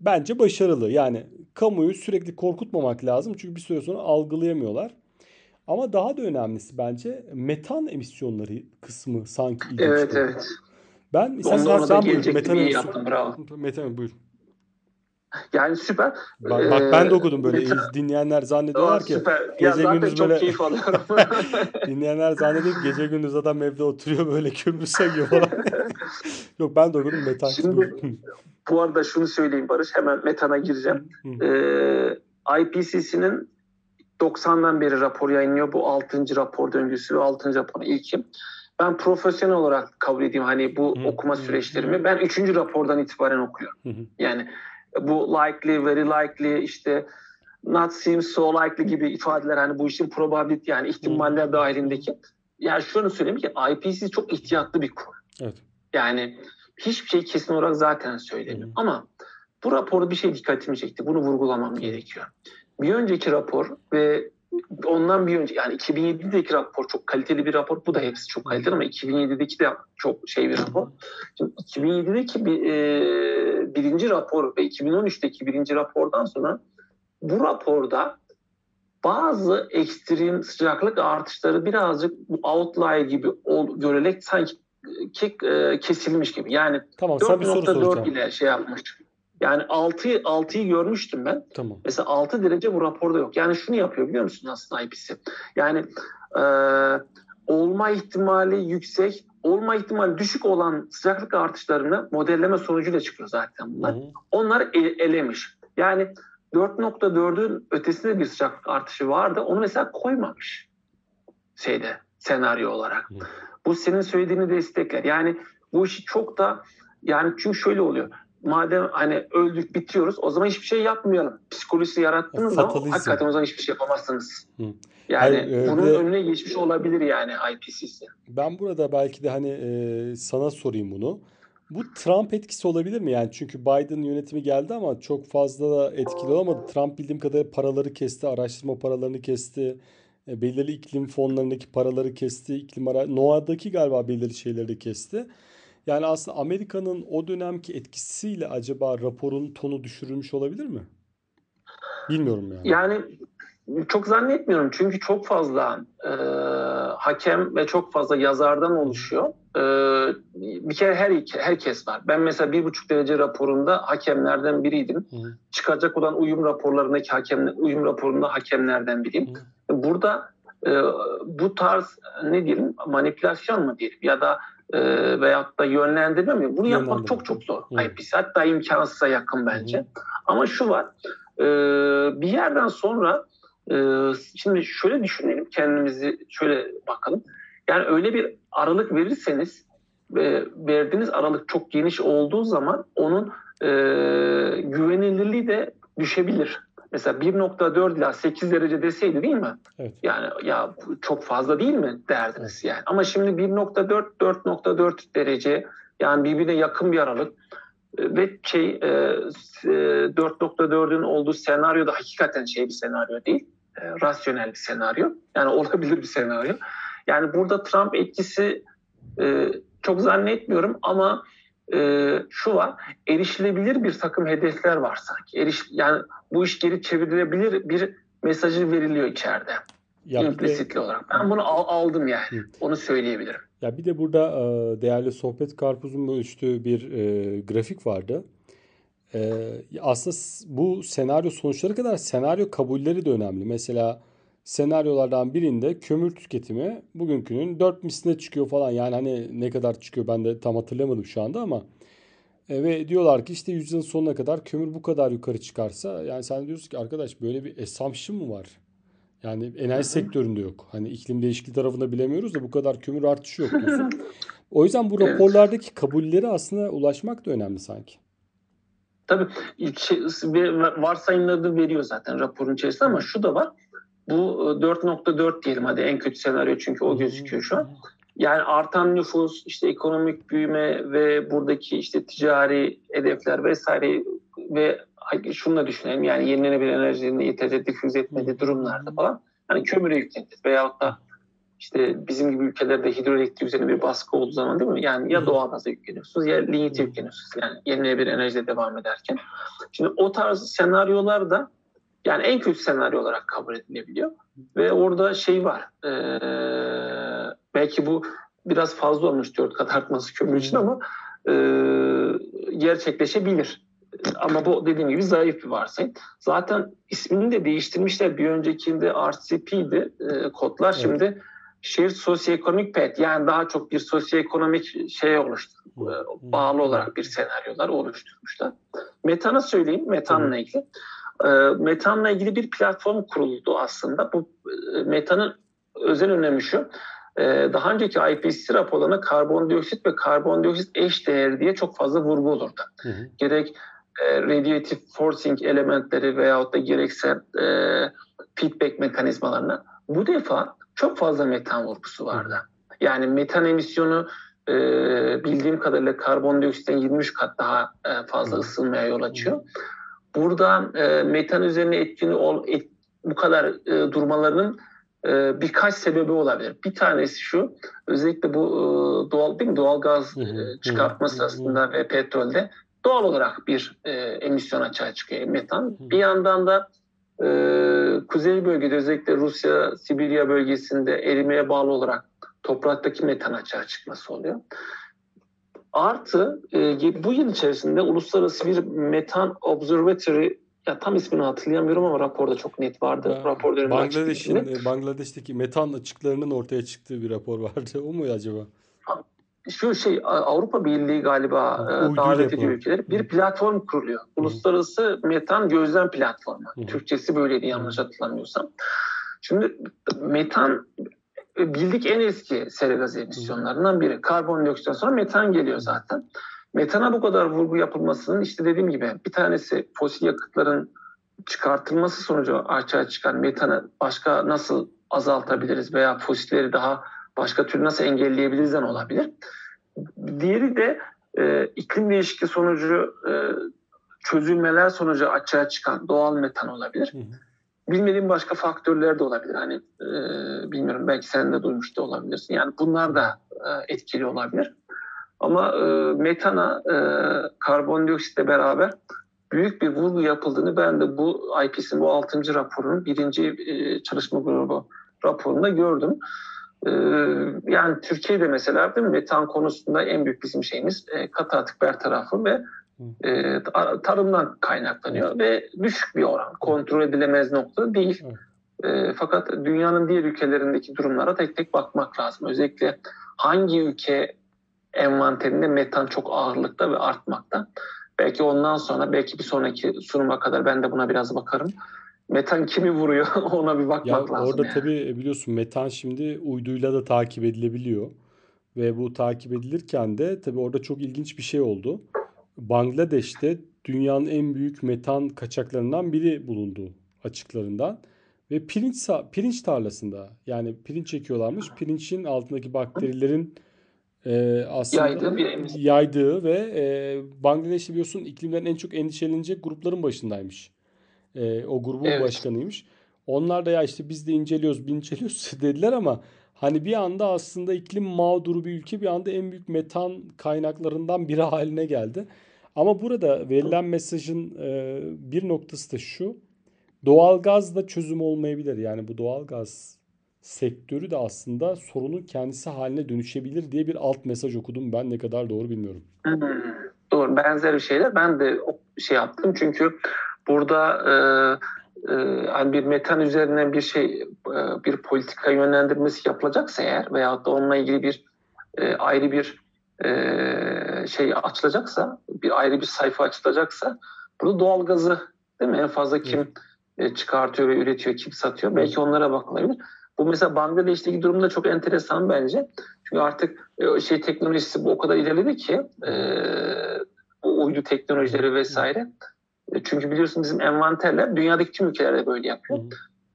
bence başarılı. Yani kamuoyu sürekli korkutmamak lazım çünkü bir süre sonra algılayamıyorlar. Ama daha da önemlisi bence metan emisyonları kısmı sanki ilginç. Evet evet. Ben sen, sen buyur. Metan emisyonu. Metan buyur. Yani süper. Bak, bak ben de okudum böyle mesela, dinleyenler zannediyorlar ki süper. gece ya gündüz çok böyle keyif alıyorum. dinleyenler zannediyor ki gece gündüz adam evde oturuyor böyle kömür sayıyor falan. Yok ben de okudum metan. Şimdi bu arada şunu söyleyeyim Barış hemen metana gireceğim. ee, IPCC'nin 90'dan beri rapor yayınlıyor. Bu 6. rapor döngüsü ve 6. raporun ilkim. Ben profesyonel olarak kabul edeyim hani bu okuma süreçlerimi. Ben 3. rapordan itibaren okuyorum. Yani bu likely, very likely işte not seems so likely gibi ifadeler hani bu işin probability yani ihtimaller dahilindeki. Yani şunu söyleyeyim ki IPC çok ihtiyatlı bir kurum. Evet. Yani hiçbir şey kesin olarak zaten söylemiyor. Ama bu raporda bir şey dikkatimi çekti. Bunu vurgulamam gerekiyor. Bir önceki rapor ve ondan bir önce yani 2007'deki rapor çok kaliteli bir rapor. Bu da hepsi çok kaliteli ama 2007'deki de çok şey bir rapor. Şimdi 2007'deki bir, e, birinci rapor ve 2013'teki birinci rapordan sonra bu raporda bazı ekstrem sıcaklık artışları birazcık outlier gibi ol, görerek sanki ke, e, kesilmiş gibi. Yani tamam, 4.4 ile şey yapmış. Yani 6 6'yı görmüştüm ben. Tamam. Mesela 6 derece bu raporda yok. Yani şunu yapıyor biliyor musun aslında IPC? Yani e, olma ihtimali yüksek, olma ihtimali düşük olan sıcaklık artışlarını modelleme sonucuyla çıkıyor zaten bunlar. Hı. Onlar e, elemiş. Yani 4.4'ün ötesinde bir sıcaklık artışı vardı. Onu mesela koymamış şeyde senaryo olarak. Hı. Bu senin söylediğini destekler. Yani bu işi çok da yani çünkü şöyle oluyor madem hani öldük bitiyoruz o zaman hiçbir şey yapmayalım. Psikolojisi yarattığınız zaman hakikaten o zaman hiçbir şey yapamazsınız. Hı. Yani Hayır, bunun de, önüne geçmiş olabilir yani IPCC. Ben burada belki de hani e, sana sorayım bunu. Bu Trump etkisi olabilir mi? Yani çünkü Biden yönetimi geldi ama çok fazla da etkili olamadı. Trump bildiğim kadarıyla paraları kesti, araştırma paralarını kesti. E, belirli iklim fonlarındaki paraları kesti. İklim ara NOAA'daki galiba belirli şeyleri kesti. Yani aslında Amerika'nın o dönemki etkisiyle acaba raporun tonu düşürülmüş olabilir mi? Bilmiyorum yani. Yani çok zannetmiyorum çünkü çok fazla e, hakem ve çok fazla yazardan oluşuyor. E, bir kere her herkes var. Ben mesela bir buçuk derece raporunda hakemlerden biriydim. Hı. Çıkacak olan uyum raporlarındaki hakem uyum raporunda hakemlerden biriyim. Hı. Burada e, bu tarz ne diyelim manipülasyon mu diyelim ya da e, veyahut da yönlendirme mi? Bunu yapmak çok çok zor. Hı. Hatta imkansıza yakın bence. Hı. Ama şu var e, bir yerden sonra e, şimdi şöyle düşünelim kendimizi şöyle bakalım. Yani öyle bir aralık verirseniz e, verdiğiniz aralık çok geniş olduğu zaman onun e, güvenilirliği de düşebilir. Mesela 1.4 ila 8 derece deseydi değil mi? Evet. Yani ya çok fazla değil mi derdiniz yani. Ama şimdi 1.4 4.4 derece yani birbirine yakın bir aralık ve şey e, 4.4'ün e, olduğu senaryo da hakikaten şey bir senaryo değil. E, rasyonel bir senaryo. Yani olabilir bir senaryo. Yani burada Trump etkisi e, çok zannetmiyorum ama e, şu var erişilebilir bir takım hedefler var sanki. Eriş, yani bu iş geri çevrilebilir bir mesajı veriliyor içeride. Ya implicitli olarak. Ben bunu al, aldım yani. Hı. Onu söyleyebilirim. Ya bir de burada e, değerli sohbet karpuzun ölçtüğü bir e, grafik vardı. E, aslında bu senaryo sonuçları kadar senaryo kabulleri de önemli. Mesela senaryolardan birinde kömür tüketimi bugünkünün 4 misline çıkıyor falan. Yani hani ne kadar çıkıyor ben de tam hatırlamadım şu anda ama e, ve diyorlar ki işte yüzyılın sonuna kadar kömür bu kadar yukarı çıkarsa yani sen diyorsun ki arkadaş böyle bir assumption mı var? Yani enerji sektöründe yok. Hani iklim değişikliği tarafında bilemiyoruz da bu kadar kömür artışı yok o yüzden bu raporlardaki kabulleri aslında ulaşmak da önemli sanki. Tabii şey, varsayımları da veriyor zaten raporun içerisinde ama şu da var. Bu 4.4 e, diyelim hadi en kötü senaryo çünkü o gözüküyor şu an. Yani artan nüfus, işte ekonomik büyüme ve buradaki işte ticari hedefler vesaire ve şunu da düşünelim yani yenilenebilir enerjinin yeterince difüz etmediği durumlarda falan hani kömüre yükleneceğiz veyahut da işte bizim gibi ülkelerde hidroelektrik üzerine bir baskı olduğu zaman değil mi? Yani ya doğalgaza yükleniyorsunuz ya lignite yükleniyorsunuz. Yani yenilenebilir enerjide devam ederken. Şimdi o tarz senaryolar da yani en kötü senaryo olarak kabul edilebiliyor. Ve orada şey var. E, belki bu biraz fazla olmuş dört kat artması kömür için ama e, gerçekleşebilir. Ama bu dediğim gibi zayıf bir varsayım. Zaten ismini de değiştirmişler. Bir öncekinde RCP'di e, kodlar. Evet. Şimdi Shared Socioeconomic Path yani daha çok bir sosyoekonomik şey oluştur, e, bağlı olarak bir senaryolar oluşturmuşlar. Metan'a söyleyeyim, metanla ilgili. E, metanla ilgili bir platform kuruldu aslında. Bu e, metanın özel önemi şu. E, daha önceki IPCC raporlarına karbondioksit ve karbondioksit eş değeri diye çok fazla vurgu olurdu. Hı hı. Gerek e, radiative forcing elementleri veyahut da gerekse e, feedback mekanizmalarına bu defa çok fazla metan vurgusu vardı. Yani metan emisyonu e, bildiğim kadarıyla karbondioksitten 23 kat daha e, fazla ısınmaya yol açıyor. Burada e, metan üzerine etkili ol, et, bu kadar e, durmalarının e, birkaç sebebi olabilir. Bir tanesi şu, özellikle bu e, doğal değil mi doğal gaz e, çıkartma sırasında ve petrolde doğal olarak bir e, emisyon açığa çıkıyor metan. Bir yandan da e, kuzey bölgede özellikle Rusya, Sibirya bölgesinde erimeye bağlı olarak topraktaki metan açığa çıkması oluyor. Artı e, bu yıl içerisinde uluslararası bir metan observatory ya tam ismini hatırlayamıyorum ama raporda çok net vardı. Ya, Rapor Bangladeş'in e, Bangladeş'teki metan açıklarının ortaya çıktığı bir rapor vardı. O mu acaba? Şu şey Avrupa Birliği galiba ha, e, davet ediyor ülkeleri. Bir platform kuruluyor. Hı. Uluslararası Metan Gözlem Platformu. Hı. Türkçesi böyleydi yanlış hatırlamıyorsam. Şimdi metan bildik en eski sera gazı emisyonlarından biri. Karbondioksitten sonra metan geliyor zaten. Metana bu kadar vurgu yapılmasının işte dediğim gibi bir tanesi fosil yakıtların çıkartılması sonucu açığa çıkan metanı başka nasıl azaltabiliriz veya fosilleri daha başka türlü nasıl engelleyebilirizden olabilir. Diğeri de e, iklim değişikliği sonucu e, çözülmeler sonucu açığa çıkan doğal metan olabilir. Hı hı bilmediğim başka faktörler de olabilir. Hani e, bilmiyorum belki sen de duymuş da olabilirsin. Yani bunlar da e, etkili olabilir. Ama e, metana e, karbondioksitle beraber büyük bir vurgu yapıldığını ben de bu IPCC'nin bu 6. raporunun birinci e, çalışma grubu raporunda gördüm. E, yani Türkiye'de mesela değil mi, metan konusunda en büyük bizim şeyimiz e, katı atık bertarafı ve e, tarımdan kaynaklanıyor ve düşük bir oran. Kontrol edilemez nokta değil. E, fakat dünyanın diğer ülkelerindeki durumlara tek tek bakmak lazım. Özellikle hangi ülke envanterinde metan çok ağırlıkta ve artmakta. Belki ondan sonra belki bir sonraki sunuma kadar ben de buna biraz bakarım. Metan kimi vuruyor ona bir bakmak ya lazım. Orada yani. tabii biliyorsun metan şimdi uyduyla da takip edilebiliyor. Ve bu takip edilirken de tabii orada çok ilginç bir şey oldu. Bangladeş'te dünyanın en büyük metan kaçaklarından biri bulundu açıklarından. Ve pirinç pirinç tarlasında yani pirinç çekiyorlarmış. Pirinçin altındaki bakterilerin e, aslında yaydığı, bir yaydığı ve e, Bangladeş'te biliyorsun iklimden en çok endişelenecek grupların başındaymış. E, o grubun evet. başkanıymış. Onlar da ya işte biz de inceliyoruz, inceliyoruz dediler ama Hani bir anda aslında iklim mağduru bir ülke bir anda en büyük metan kaynaklarından biri haline geldi. Ama burada verilen mesajın e, bir noktası da şu. Doğalgaz da çözüm olmayabilir. Yani bu doğalgaz sektörü de aslında sorunun kendisi haline dönüşebilir diye bir alt mesaj okudum. Ben ne kadar doğru bilmiyorum. Hmm, doğru. Benzer bir şeyler. Ben de şey yaptım. Çünkü burada e, e, hani bir metan üzerine bir şey e, bir politika yönlendirmesi yapılacaksa eğer veyahut da onunla ilgili bir e, ayrı bir e, şey açılacaksa bir ayrı bir sayfa açılacaksa burada doğalgazı değil mi en fazla kim e, çıkartıyor ve üretiyor kim satıyor belki onlara bakılabilir. Bu mesela Bangladeş'teki durumda çok enteresan bence. Çünkü artık e, şey teknolojisi bu o kadar ilerledi ki e, bu uydu teknolojileri vesaire. E, çünkü biliyorsun bizim envanterler dünyadaki tüm ülkelerde böyle yapıyor.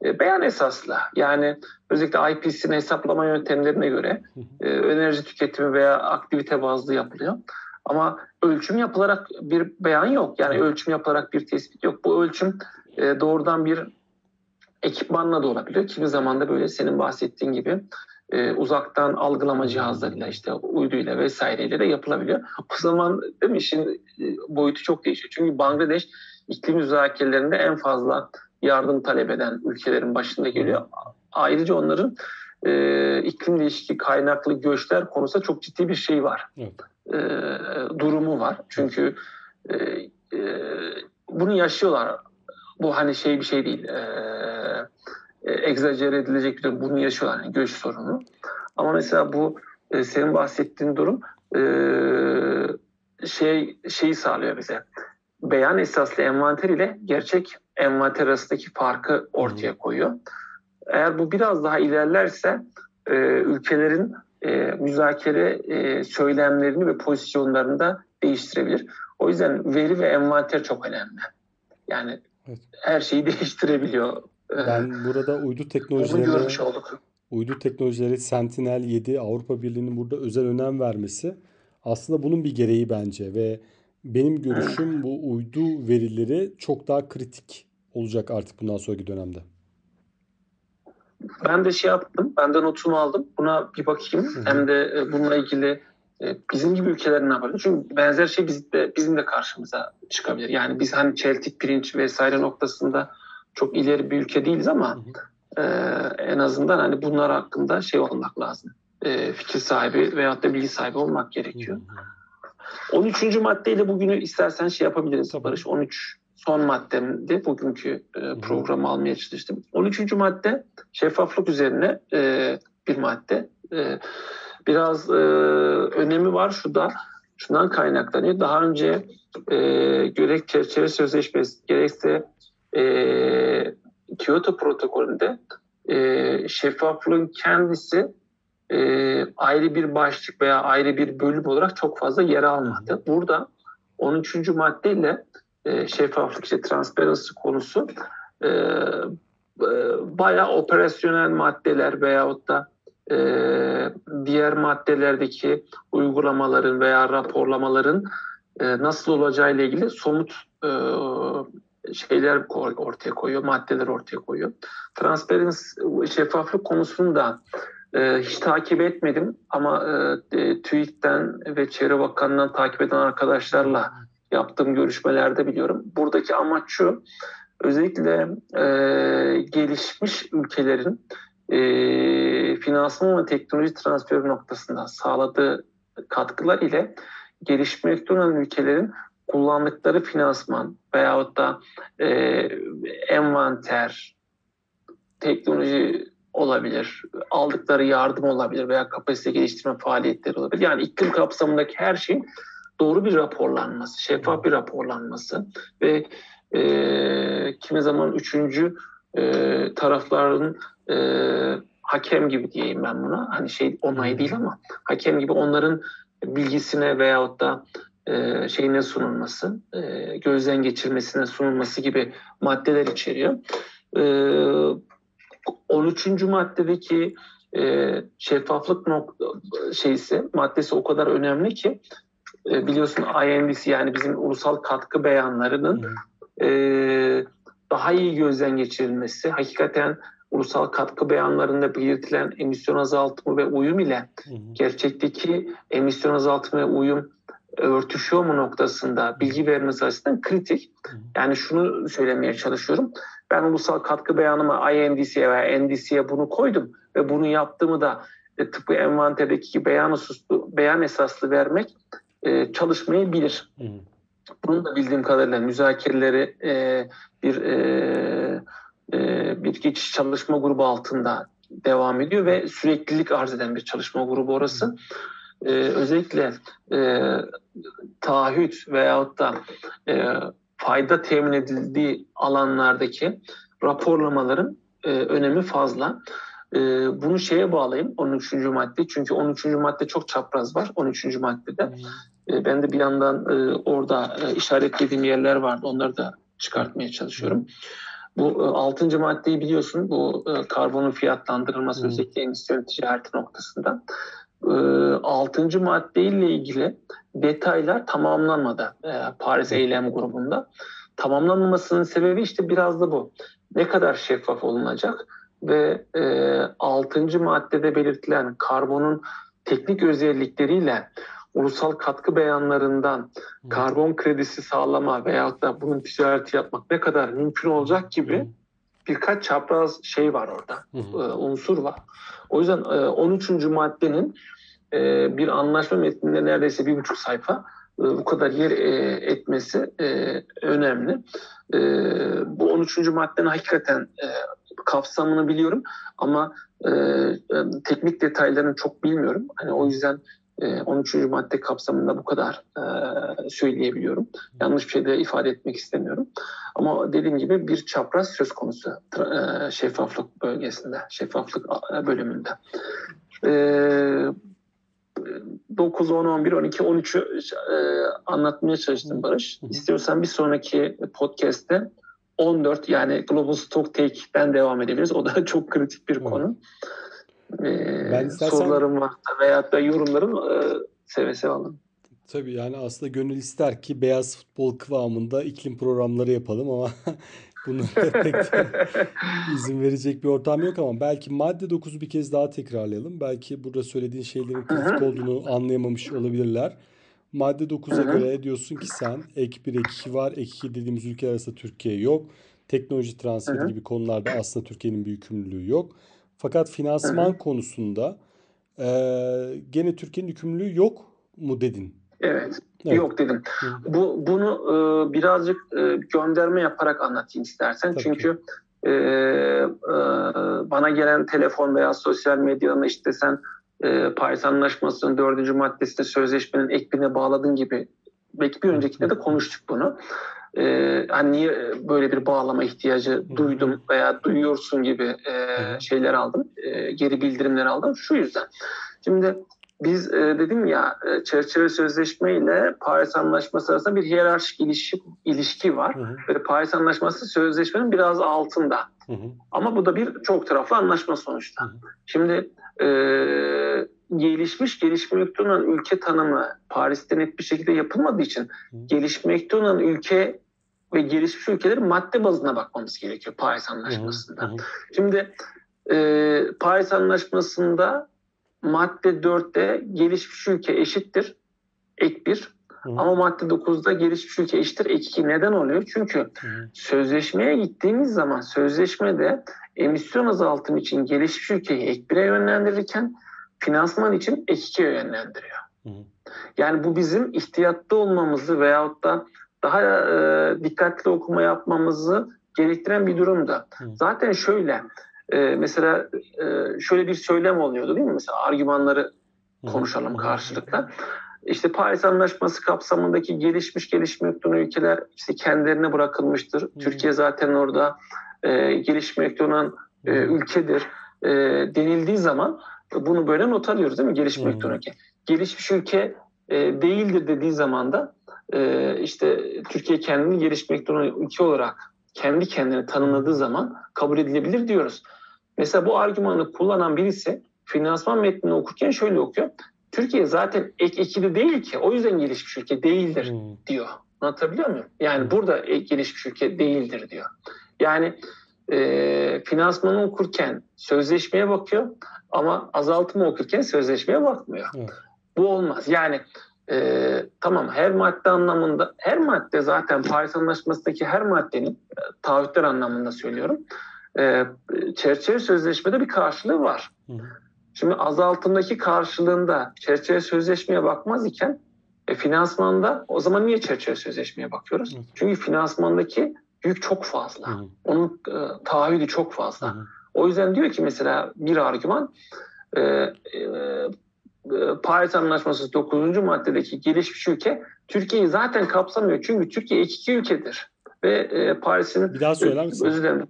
E, beyan esaslı. Yani özellikle IPC'nin hesaplama yöntemlerine göre e, enerji tüketimi veya aktivite bazlı yapılıyor. Ama ölçüm yapılarak bir beyan yok. Yani ölçüm yapılarak bir tespit yok. Bu ölçüm e, doğrudan bir ekipmanla da olabiliyor. Kimi zaman da böyle senin bahsettiğin gibi e, uzaktan algılama cihazlarıyla işte uyduyla vesaireyle de yapılabiliyor. O zaman değil mi işin boyutu çok değişiyor. Çünkü Bangladeş iklim müzakerelerinde en fazla yardım talep eden ülkelerin başında geliyor. Ayrıca onların e, iklim değişikliği kaynaklı göçler konusunda çok ciddi bir şey var. Evet. E, durumu var. Çünkü e, e, bunu yaşıyorlar. Bu hani şey bir şey değil. E, e, egzajere edilecek bir durum. Bunu yaşıyorlar. Yani göç sorunu. Ama mesela bu e, senin bahsettiğin durum e, şey şeyi sağlıyor bize. Beyan esaslı envanter ile gerçek envanter arasındaki farkı ortaya koyuyor. Eğer bu biraz daha ilerlerse e, ülkelerin e, müzakere e, söylemlerini ve pozisyonlarını da değiştirebilir. O yüzden veri ve envanter çok önemli. Yani evet. her şeyi değiştirebiliyor. Ben burada uydu teknolojilerine uydu teknolojileri Sentinel-7 Avrupa Birliği'nin burada özel önem vermesi aslında bunun bir gereği bence ve benim görüşüm bu uydu verileri çok daha kritik olacak artık bundan sonraki dönemde. Ben de şey yaptım. Ben de notumu aldım. Buna bir bakayım. Hem de e, bununla ilgili e, bizim gibi ülkelerin ne yapabilir? Çünkü benzer şey bizim de, bizim de karşımıza çıkabilir. Yani biz hani çeltik pirinç vesaire noktasında çok ileri bir ülke değiliz ama hı hı. E, en azından hani bunlar hakkında şey olmak lazım. E, fikir sahibi veyahut da bilgi sahibi olmak gerekiyor. Hı. 13. maddeyle bugünü istersen şey yapabiliriz Tabii. Barış. 13 son maddemdi. Bugünkü e, programı almaya çalıştım. 13. madde şeffaflık üzerine e, bir madde. E, biraz e, önemi var şu da şundan kaynaklanıyor. Daha önce e, gerek çerçeve sözleşmesi gerekse e, Kyoto protokolünde e, şeffaflığın kendisi e, ayrı bir başlık veya ayrı bir bölüm olarak çok fazla yer almadı. Burada 13. maddeyle e, şeffaflık işte transparency konusu e, e, bayağı operasyonel maddeler veyahut da e, diğer maddelerdeki uygulamaların veya raporlamaların e, nasıl olacağı ile ilgili somut e, şeyler ortaya koyuyor, maddeler ortaya koyuyor. Transparency, şeffaflık konusunu da e, hiç takip etmedim ama e, TÜİK'ten ve Çevre Bakanlığı'ndan takip eden arkadaşlarla yaptığım görüşmelerde biliyorum. Buradaki amaç şu, özellikle e, gelişmiş ülkelerin e, finansman ve teknoloji transferi noktasında sağladığı katkılar ile gelişmekte olan ülkelerin kullandıkları finansman veyahut da e, envanter, teknoloji olabilir, aldıkları yardım olabilir veya kapasite geliştirme faaliyetleri olabilir. Yani iklim kapsamındaki her şeyin doğru bir raporlanması, şeffaf bir raporlanması ve e, kimi zaman üçüncü e, tarafların e, hakem gibi diyeyim ben buna. Hani şey onay değil ama hakem gibi onların bilgisine veyahut da e, şeyine sunulması, e, gözden geçirmesine sunulması gibi maddeler içeriyor. E, 13. maddedeki e, şeffaflık nokta, şeysi, maddesi o kadar önemli ki e, biliyorsun INDC yani bizim ulusal katkı beyanlarının e, daha iyi gözden geçirilmesi, hakikaten ulusal katkı beyanlarında belirtilen emisyon azaltımı ve uyum ile gerçekteki emisyon azaltımı ve uyum örtüşüyor mu noktasında bilgi vermesi açısından kritik. Yani şunu söylemeye çalışıyorum. Ben ulusal katkı beyanıma INDC'ye veya NDC'ye bunu koydum ve bunu yaptığımı da e, tıpkı envanterdeki beyan, hususlu, beyan esaslı vermek e, çalışmayı bilir. Hı. Bunun da bildiğim kadarıyla müzakereleri e, bir e, e, bir geçiş çalışma grubu altında devam ediyor ve süreklilik arz eden bir çalışma grubu orası. E, özellikle e, taahhüt veyahut da e, fayda temin edildiği alanlardaki raporlamaların e, önemi fazla. E, bunu şeye bağlayayım 13. madde. Çünkü 13. madde çok çapraz var 13. maddede. Hmm. E, ben de bir yandan e, orada e, işaretlediğim yerler vardı. Onları da çıkartmaya çalışıyorum. Bu altıncı maddeyi biliyorsun. Bu karbonun fiyatlandırılması hmm. özellikle emisyon ticareti noktasında. Altıncı maddeyle ilgili detaylar tamamlanmadı Paris Eylem grubunda. Tamamlanmamasının sebebi işte biraz da bu. Ne kadar şeffaf olunacak ve altıncı maddede belirtilen karbonun teknik özellikleriyle ulusal katkı beyanlarından karbon kredisi sağlama veyahut da bunun ticareti yapmak ne kadar mümkün olacak gibi birkaç çapraz şey var orada, e, unsur var. O yüzden e, 13. maddenin e, bir anlaşma metninde neredeyse bir buçuk sayfa e, bu kadar yer e, etmesi e, önemli. E, bu 13. maddenin hakikaten e, kapsamını biliyorum ama e, e, teknik detaylarını çok bilmiyorum. Hani o yüzden 13. Ee, madde kapsamında bu kadar e, söyleyebiliyorum. Yanlış bir şey de ifade etmek istemiyorum. Ama dediğim gibi bir çapraz söz konusu e, şeffaflık bölgesinde, şeffaflık bölümünde. 9, 10, 11, 12, 13'ü anlatmaya çalıştım Barış. İstiyorsan bir sonraki podcast'te 14 yani Global Stock Take'den devam edebiliriz. O da çok kritik bir konu. Ee, ben istersen... sorularım varsa veyahut da yorumlarım e, seve seve alın. Tabii yani aslında gönül ister ki beyaz futbol kıvamında iklim programları yapalım ama bunu pek izin verecek bir ortam yok ama belki madde 9'u bir kez daha tekrarlayalım. Belki burada söylediğin şeylerin kritik olduğunu anlayamamış olabilirler. Madde 9'a göre diyorsun ki sen ek 1 ek 2 var. Ek 2 dediğimiz ülke arasında Türkiye yok. Teknoloji transferi gibi konularda aslında Türkiye'nin bir yükümlülüğü yok. Fakat finansman konusunda e, gene Türkiye'nin yükümlülüğü yok mu dedin? Evet. evet. Yok dedim. Hı. Bu bunu e, birazcık e, gönderme yaparak anlatayım istersen. Tabii Çünkü e, e, bana gelen telefon veya sosyal medyada işte sen e, Paris Anlaşması'nın dördüncü maddesinde sözleşmenin ekbine bağladığın gibi belki bir öncekinde de konuştuk bunu. E, hani niye böyle bir bağlama ihtiyacı duydum veya duyuyorsun gibi e, şeyler aldım, e, geri bildirimler aldım. Şu yüzden. Şimdi biz e, dedim ya e, çerçeve sözleşme ile Paris Anlaşması arasında bir hiyerarşik ilişki, ilişki var. Hı hı. Ve Paris Anlaşması sözleşmenin biraz altında. Hı hı. Ama bu da bir çok taraflı anlaşma sonuçta. Hı hı. Şimdi e, gelişmiş gelişmekte olan ülke tanımı Paris'te net bir şekilde yapılmadığı için gelişmekte olan ülke ve gelişmiş ülkelerin madde bazına bakmamız gerekiyor Paris Anlaşması'nda. Şimdi e, Paris Anlaşması'nda madde 4'te gelişmiş ülke eşittir ek 1 ama madde 9'da gelişmiş ülke eşittir ek 2. Neden oluyor? Çünkü Hı. sözleşmeye gittiğimiz zaman sözleşmede emisyon azaltım için gelişmiş ülkeyi ek 1'e yönlendirirken finansman için ek 2'ye yönlendiriyor. Hı. Yani bu bizim ihtiyatta olmamızı veyahut da daha e, dikkatli okuma yapmamızı gerektiren bir durumda. Hı. Zaten şöyle e, mesela e, şöyle bir söylem oluyordu değil mi? Mesela argümanları konuşalım karşılıklı. İşte Paris Anlaşması kapsamındaki gelişmiş gelişmekte olan ülkeler işte kendilerine bırakılmıştır. Hmm. Türkiye zaten orada e, gelişmekte olan e, ülkedir e, denildiği zaman bunu böyle not alıyoruz değil mi? Gelişmekte olan ülke. Gelişmiş ülke e, değildir dediği zaman da e, işte Türkiye kendini gelişmekte olan ülke olarak kendi kendini tanımladığı zaman kabul edilebilir diyoruz. Mesela bu argümanı kullanan birisi finansman metnini okurken şöyle okuyor. Türkiye zaten ek ikili değil ki o yüzden gelişmiş ülke değildir hmm. diyor. Anlatabiliyor muyum? Yani hmm. burada ek gelişmiş ülke değildir diyor. Yani e, finansmanı okurken sözleşmeye bakıyor ama azaltımı okurken sözleşmeye bakmıyor. Hmm. Bu olmaz. Yani e, tamam her madde anlamında her madde zaten Paris Anlaşması'ndaki her maddenin e, taahhütler anlamında söylüyorum e, çerçeve sözleşmede bir karşılığı var. Hı. Şimdi azaltımdaki karşılığında çerçeve sözleşmeye bakmaz iken e, finansmanda o zaman niye çerçeve sözleşmeye bakıyoruz? Hı. Çünkü finansmandaki yük çok fazla. Hı. Onun e, taahhüdü çok fazla. Hı. O yüzden diyor ki mesela bir argüman e, e, Paris Anlaşması 9. maddedeki gelişmiş ülke Türkiye'yi zaten kapsamıyor. Çünkü Türkiye iki ülkedir. Ve e, Paris'in... Bir daha söyler misin? Özür dilerim.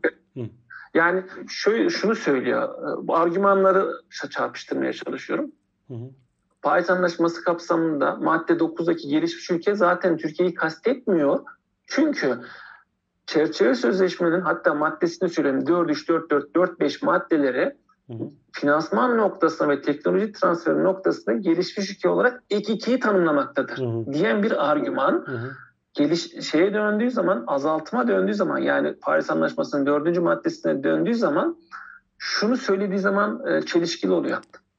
Yani şöyle şunu söylüyor. Bu argümanları çarpıştırmaya çalışıyorum. Hı hı. Paris Anlaşması kapsamında madde 9'daki gelişmiş ülke zaten Türkiye'yi kastetmiyor. Çünkü çerçeve sözleşmenin hatta maddesini söyleyeyim 4 3 4 4 4 5 maddeleri hı hı. finansman noktasında ve teknoloji transferi noktasında gelişmiş ülke olarak ek ikiyi tanımlamaktadır hı diyen bir argüman. Geliş şeye döndüğü zaman azaltıma döndüğü zaman yani Paris Anlaşması'nın dördüncü maddesine döndüğü zaman şunu söylediği zaman e, çelişkili oluyor.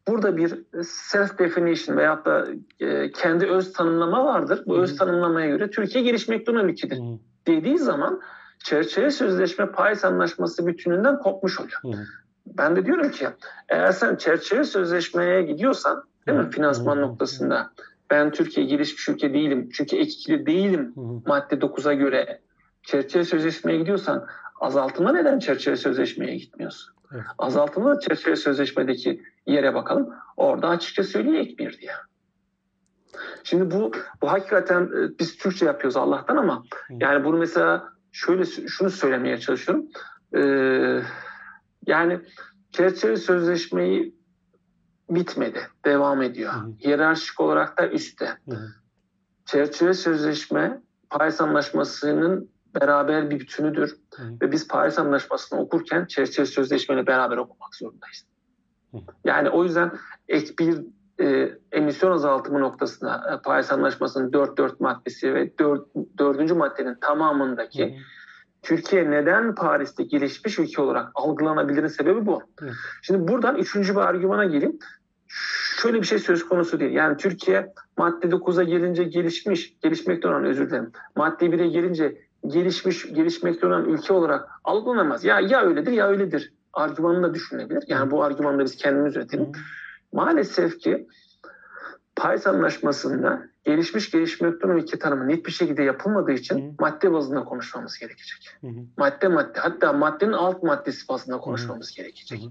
Burada bir self definition veyahut da e, kendi öz tanımlama vardır. Bu Hı-hı. öz tanımlamaya göre Türkiye gelişmekte olan ülkedir. Hı-hı. Dediği zaman çerçeve sözleşme Paris Anlaşması bütününden kopmuş oluyor. Hı-hı. Ben de diyorum ki eğer sen çerçeve sözleşmeye gidiyorsan değil mi finansman Hı-hı. noktasında ben Türkiye gelişmiş ülke değilim çünkü ekikli değilim hı hı. madde 9'a göre çerçeve sözleşmeye gidiyorsan azaltıma neden çerçeve sözleşmeye gitmiyorsun? Evet. Azaltıma çerçeve sözleşmedeki yere bakalım. Orada açıkça söylüyor ek bir diye. Şimdi bu bu hakikaten e, biz Türkçe yapıyoruz Allah'tan ama Hı. yani bunu mesela şöyle şunu söylemeye çalışıyorum. Ee, yani çerçeve sözleşmeyi bitmedi. Devam ediyor. Hı hı. Hiyerarşik olarak da üstte. Hı hı. Çerçeve sözleşme Paris Anlaşması'nın beraber bir bütünüdür. Hı hı. Ve biz Paris Anlaşması'nı okurken çerçeve sözleşmeyle beraber okumak zorundayız. Yani o yüzden ek bir e, emisyon azaltımı noktasına e, Paris Anlaşması'nın 4-4 maddesi ve 4. Dört, maddenin tamamındaki hı. Türkiye neden Paris'te gelişmiş ülke olarak algılanabilirin sebebi bu. Hı. Şimdi buradan üçüncü bir argümana geleyim. Şöyle bir şey söz konusu değil. Yani Türkiye madde 9'a gelince gelişmiş, gelişmekte olan özür dilerim. Madde 1'e gelince gelişmiş, gelişmekte olan ülke olarak algılanamaz. Ya ya öyledir ya öyledir. Argümanı da düşünülebilir. Yani bu argümanı da biz kendimiz üretelim. Hı. Maalesef ki Paris Anlaşması'nda gelişmiş gelişmekte olan ülke tanımı net bir şekilde yapılmadığı için hı. madde bazında konuşmamız gerekecek. Hı. Madde madde hatta maddenin alt maddesi bazında konuşmamız hı. gerekecek. Hı.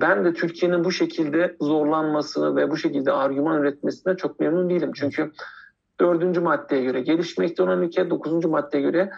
Ben de Türkiye'nin bu şekilde zorlanmasını ve bu şekilde argüman üretmesine çok memnun değilim. Çünkü dördüncü maddeye göre gelişmekte olan ülke, dokuzuncu maddeye göre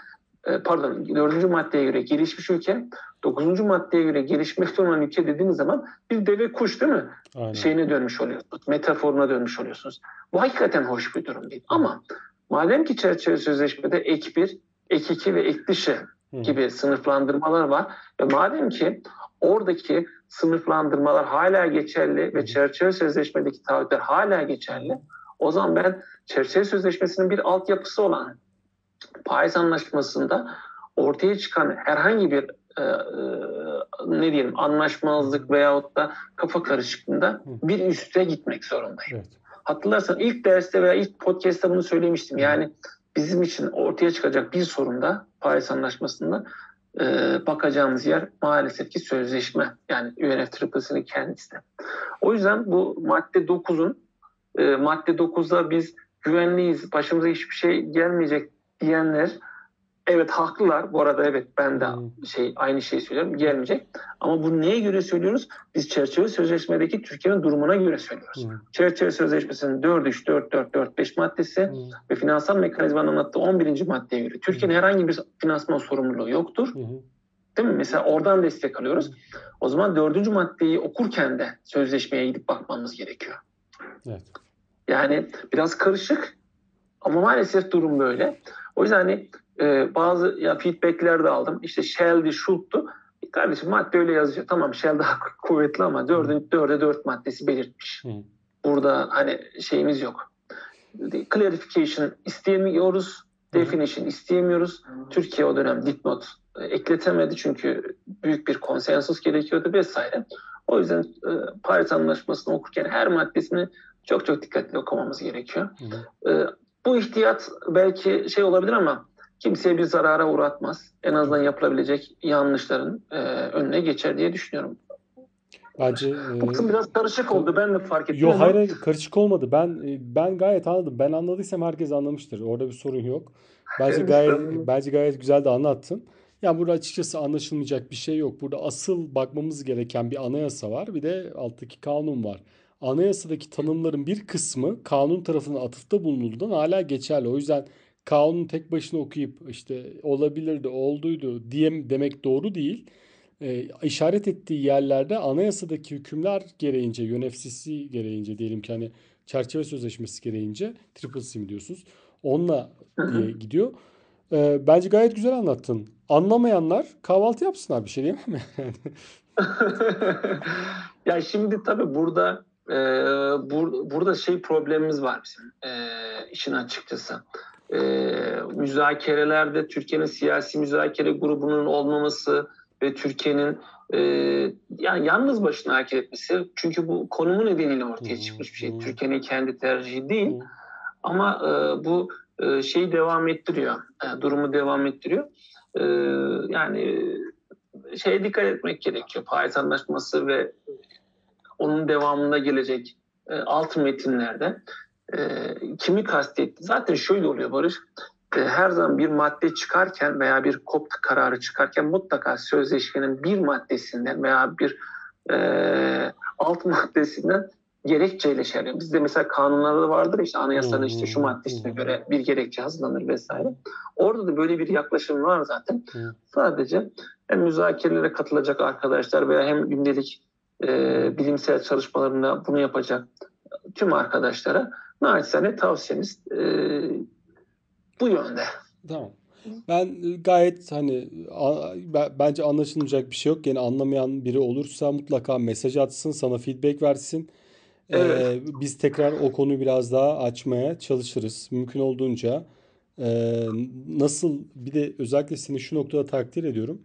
pardon dördüncü maddeye göre gelişmiş ülke, dokuzuncu maddeye göre gelişmekte olan ülke dediğiniz zaman bir deve kuş değil mi? Aynen. Şeyine dönmüş oluyorsunuz, metaforuna dönmüş oluyorsunuz. Bu hakikaten hoş bir durum değil. Ama madem ki çerçeve sözleşmede ek bir, ek iki ve ek dışı gibi sınıflandırmalar var ve madem ki oradaki sınıflandırmalar hala geçerli ve çerçeve sözleşmedeki taahhütler hala geçerli, o zaman ben çerçeve sözleşmesinin bir altyapısı olan Paris Anlaşması'nda ortaya çıkan herhangi bir e, e, ne diyelim anlaşmazlık veyahut da kafa karışıklığında bir üste gitmek zorundayım. Evet. Hatırlarsan ilk derste veya ilk podcast'ta bunu söylemiştim. Yani bizim için ortaya çıkacak bir sorunda Paris Anlaşması'nda e, bakacağımız yer maalesef ki sözleşme. Yani UNFCCC'nin kendisi. O yüzden bu madde 9'un e, madde 9'da biz güvenliyiz, başımıza hiçbir şey gelmeyecek diyenler evet haklılar. Bu arada evet ben de hmm. şey aynı şeyi söylüyorum. Gelmeyecek. Ama bu neye göre söylüyoruz? Biz çerçeve sözleşmedeki Türkiye'nin durumuna göre söylüyoruz. Hmm. Çerçeve sözleşmesinin 4-3, 4-4, 4-5 maddesi hmm. ve finansal mekanizmanın anlattığı 11. maddeye göre Türkiye'nin hmm. herhangi bir finansman sorumluluğu yoktur. Hmm. Değil mi? Mesela oradan destek alıyoruz. O zaman dördüncü maddeyi okurken de sözleşmeye gidip bakmamız gerekiyor. Evet. Yani biraz karışık ama maalesef durum böyle. O yüzden hani e, bazı ya feedbackler de aldım. İşte Shell'di, Schultz'tu. E, kardeşim madde öyle yazıyor. Tamam Shell daha kuvvetli ama dördün, dörde dört maddesi belirtmiş. Hı. Burada hani şeyimiz yok. Clarification isteyemiyoruz. Definition isteyemiyoruz. Türkiye o dönem dipnot e, ekletemedi çünkü büyük bir konsensus gerekiyordu vesaire. O yüzden e, Paris Anlaşması'nı okurken her maddesini çok çok dikkatli okumamız gerekiyor. Hı. E, bu ihtiyat belki şey olabilir ama kimseye bir zarara uğratmaz. En azından yapılabilecek yanlışların e, önüne geçer diye düşünüyorum. Bence bu kısım e, biraz karışık oldu. Ben de fark ettim. Yok hayır, hayır karışık olmadı. Ben e, ben gayet anladım. Ben anladıysam herkes anlamıştır. Orada bir sorun yok. Bence gayet bence gayet güzel de anlattın. Yani burada açıkçası anlaşılmayacak bir şey yok. Burada asıl bakmamız gereken bir anayasa var. Bir de alttaki kanun var anayasadaki tanımların bir kısmı kanun tarafından atıfta bulunulduğundan hala geçerli. O yüzden kanunu tek başına okuyup işte olabilirdi, olduydu diye demek doğru değil. E, işaret ettiği yerlerde anayasadaki hükümler gereğince, UNFCCC gereğince diyelim ki hani çerçeve sözleşmesi gereğince triple mi diyorsunuz? Onunla diye gidiyor. E, bence gayet güzel anlattın. Anlamayanlar kahvaltı yapsınlar bir şey diyemem yani. ya şimdi tabii burada e, bur, burada şey problemimiz var bizim e, işin açıkçası. E, müzakerelerde Türkiye'nin siyasi müzakere grubunun olmaması ve Türkiye'nin e, yani yalnız başına hareket etmesi çünkü bu konumu nedeniyle ortaya çıkmış bir şey. Türkiye'nin kendi tercihi değil ama e, bu e, şeyi devam ettiriyor. E, durumu devam ettiriyor. E, yani şeye dikkat etmek gerekiyor. Paris Anlaşması ve onun devamında gelecek e, alt metinlerde e, kimi kastetti? Zaten şöyle oluyor Barış. E, her zaman bir madde çıkarken veya bir KOP kararı çıkarken mutlaka sözleşmenin bir maddesinden veya bir e, alt maddesinden gerekçeyle yapıyor. Bizde mesela kanunlarda vardır işte anayasanın işte şu maddesine göre bir gerekçe hazırlanır vesaire. Orada da böyle bir yaklaşım var zaten. Sadece hem müzakerelere katılacak arkadaşlar veya hem gündelik e, bilimsel çalışmalarında bunu yapacak tüm arkadaşlara naçizane tavsiyemiz e, bu yönde. Tamam. Ben gayet hani bence anlaşılmayacak bir şey yok. Yani anlamayan biri olursa mutlaka mesaj atsın, sana feedback versin. Evet. Ee, biz tekrar o konuyu biraz daha açmaya çalışırız. Mümkün olduğunca e, nasıl bir de özellikle seni şu noktada takdir ediyorum.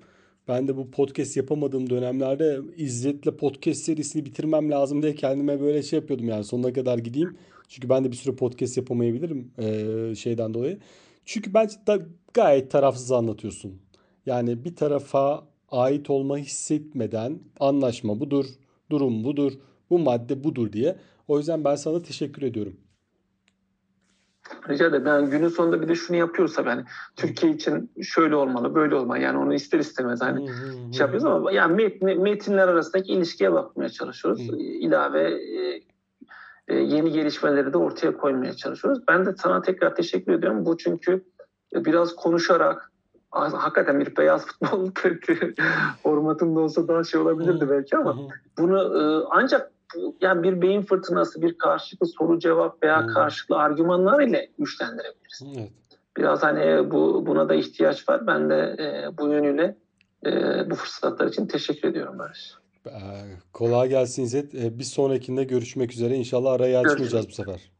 Ben de bu podcast yapamadığım dönemlerde İzzet'le podcast serisini bitirmem lazım diye kendime böyle şey yapıyordum yani sonuna kadar gideyim. Çünkü ben de bir süre podcast yapamayabilirim şeyden dolayı. Çünkü bence da gayet tarafsız anlatıyorsun. Yani bir tarafa ait olma hissetmeden anlaşma budur, durum budur, bu madde budur diye. O yüzden ben sana teşekkür ediyorum. Rica ederim. Yani günün sonunda bir de şunu yapıyorsa yani Türkiye için şöyle olmalı, böyle olmalı. Yani onu ister istemez hani şey yapıyoruz ama yani met, metinler arasındaki ilişkiye bakmaya çalışıyoruz. İlave e, e, yeni gelişmeleri de ortaya koymaya çalışıyoruz. Ben de sana tekrar teşekkür ediyorum. Bu çünkü biraz konuşarak hakikaten bir beyaz futbol formatında olsa daha şey olabilirdi belki ama bunu e, ancak yani bir beyin fırtınası, bir karşılıklı soru cevap veya hmm. karşılıklı argümanlar ile güçlendirebiliriz. Evet. Biraz hani bu buna da ihtiyaç var. Ben de e, bu yönüyle e, bu fırsatlar için teşekkür ediyorum Barış. Ee, kolay gelsin İzzet. Ee, bir sonrakinde görüşmek üzere. İnşallah arayı açmayacağız bu sefer.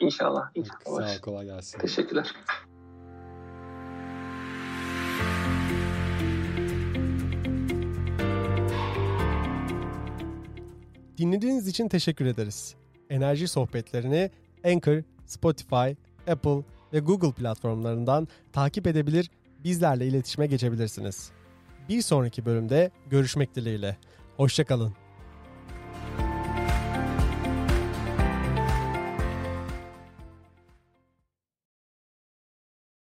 İnşallah. inşallah. Sağ ol, kolay gelsin. Teşekkürler. Dinlediğiniz için teşekkür ederiz. Enerji sohbetlerini Anchor, Spotify, Apple ve Google platformlarından takip edebilir, bizlerle iletişime geçebilirsiniz. Bir sonraki bölümde görüşmek dileğiyle. Hoşçakalın.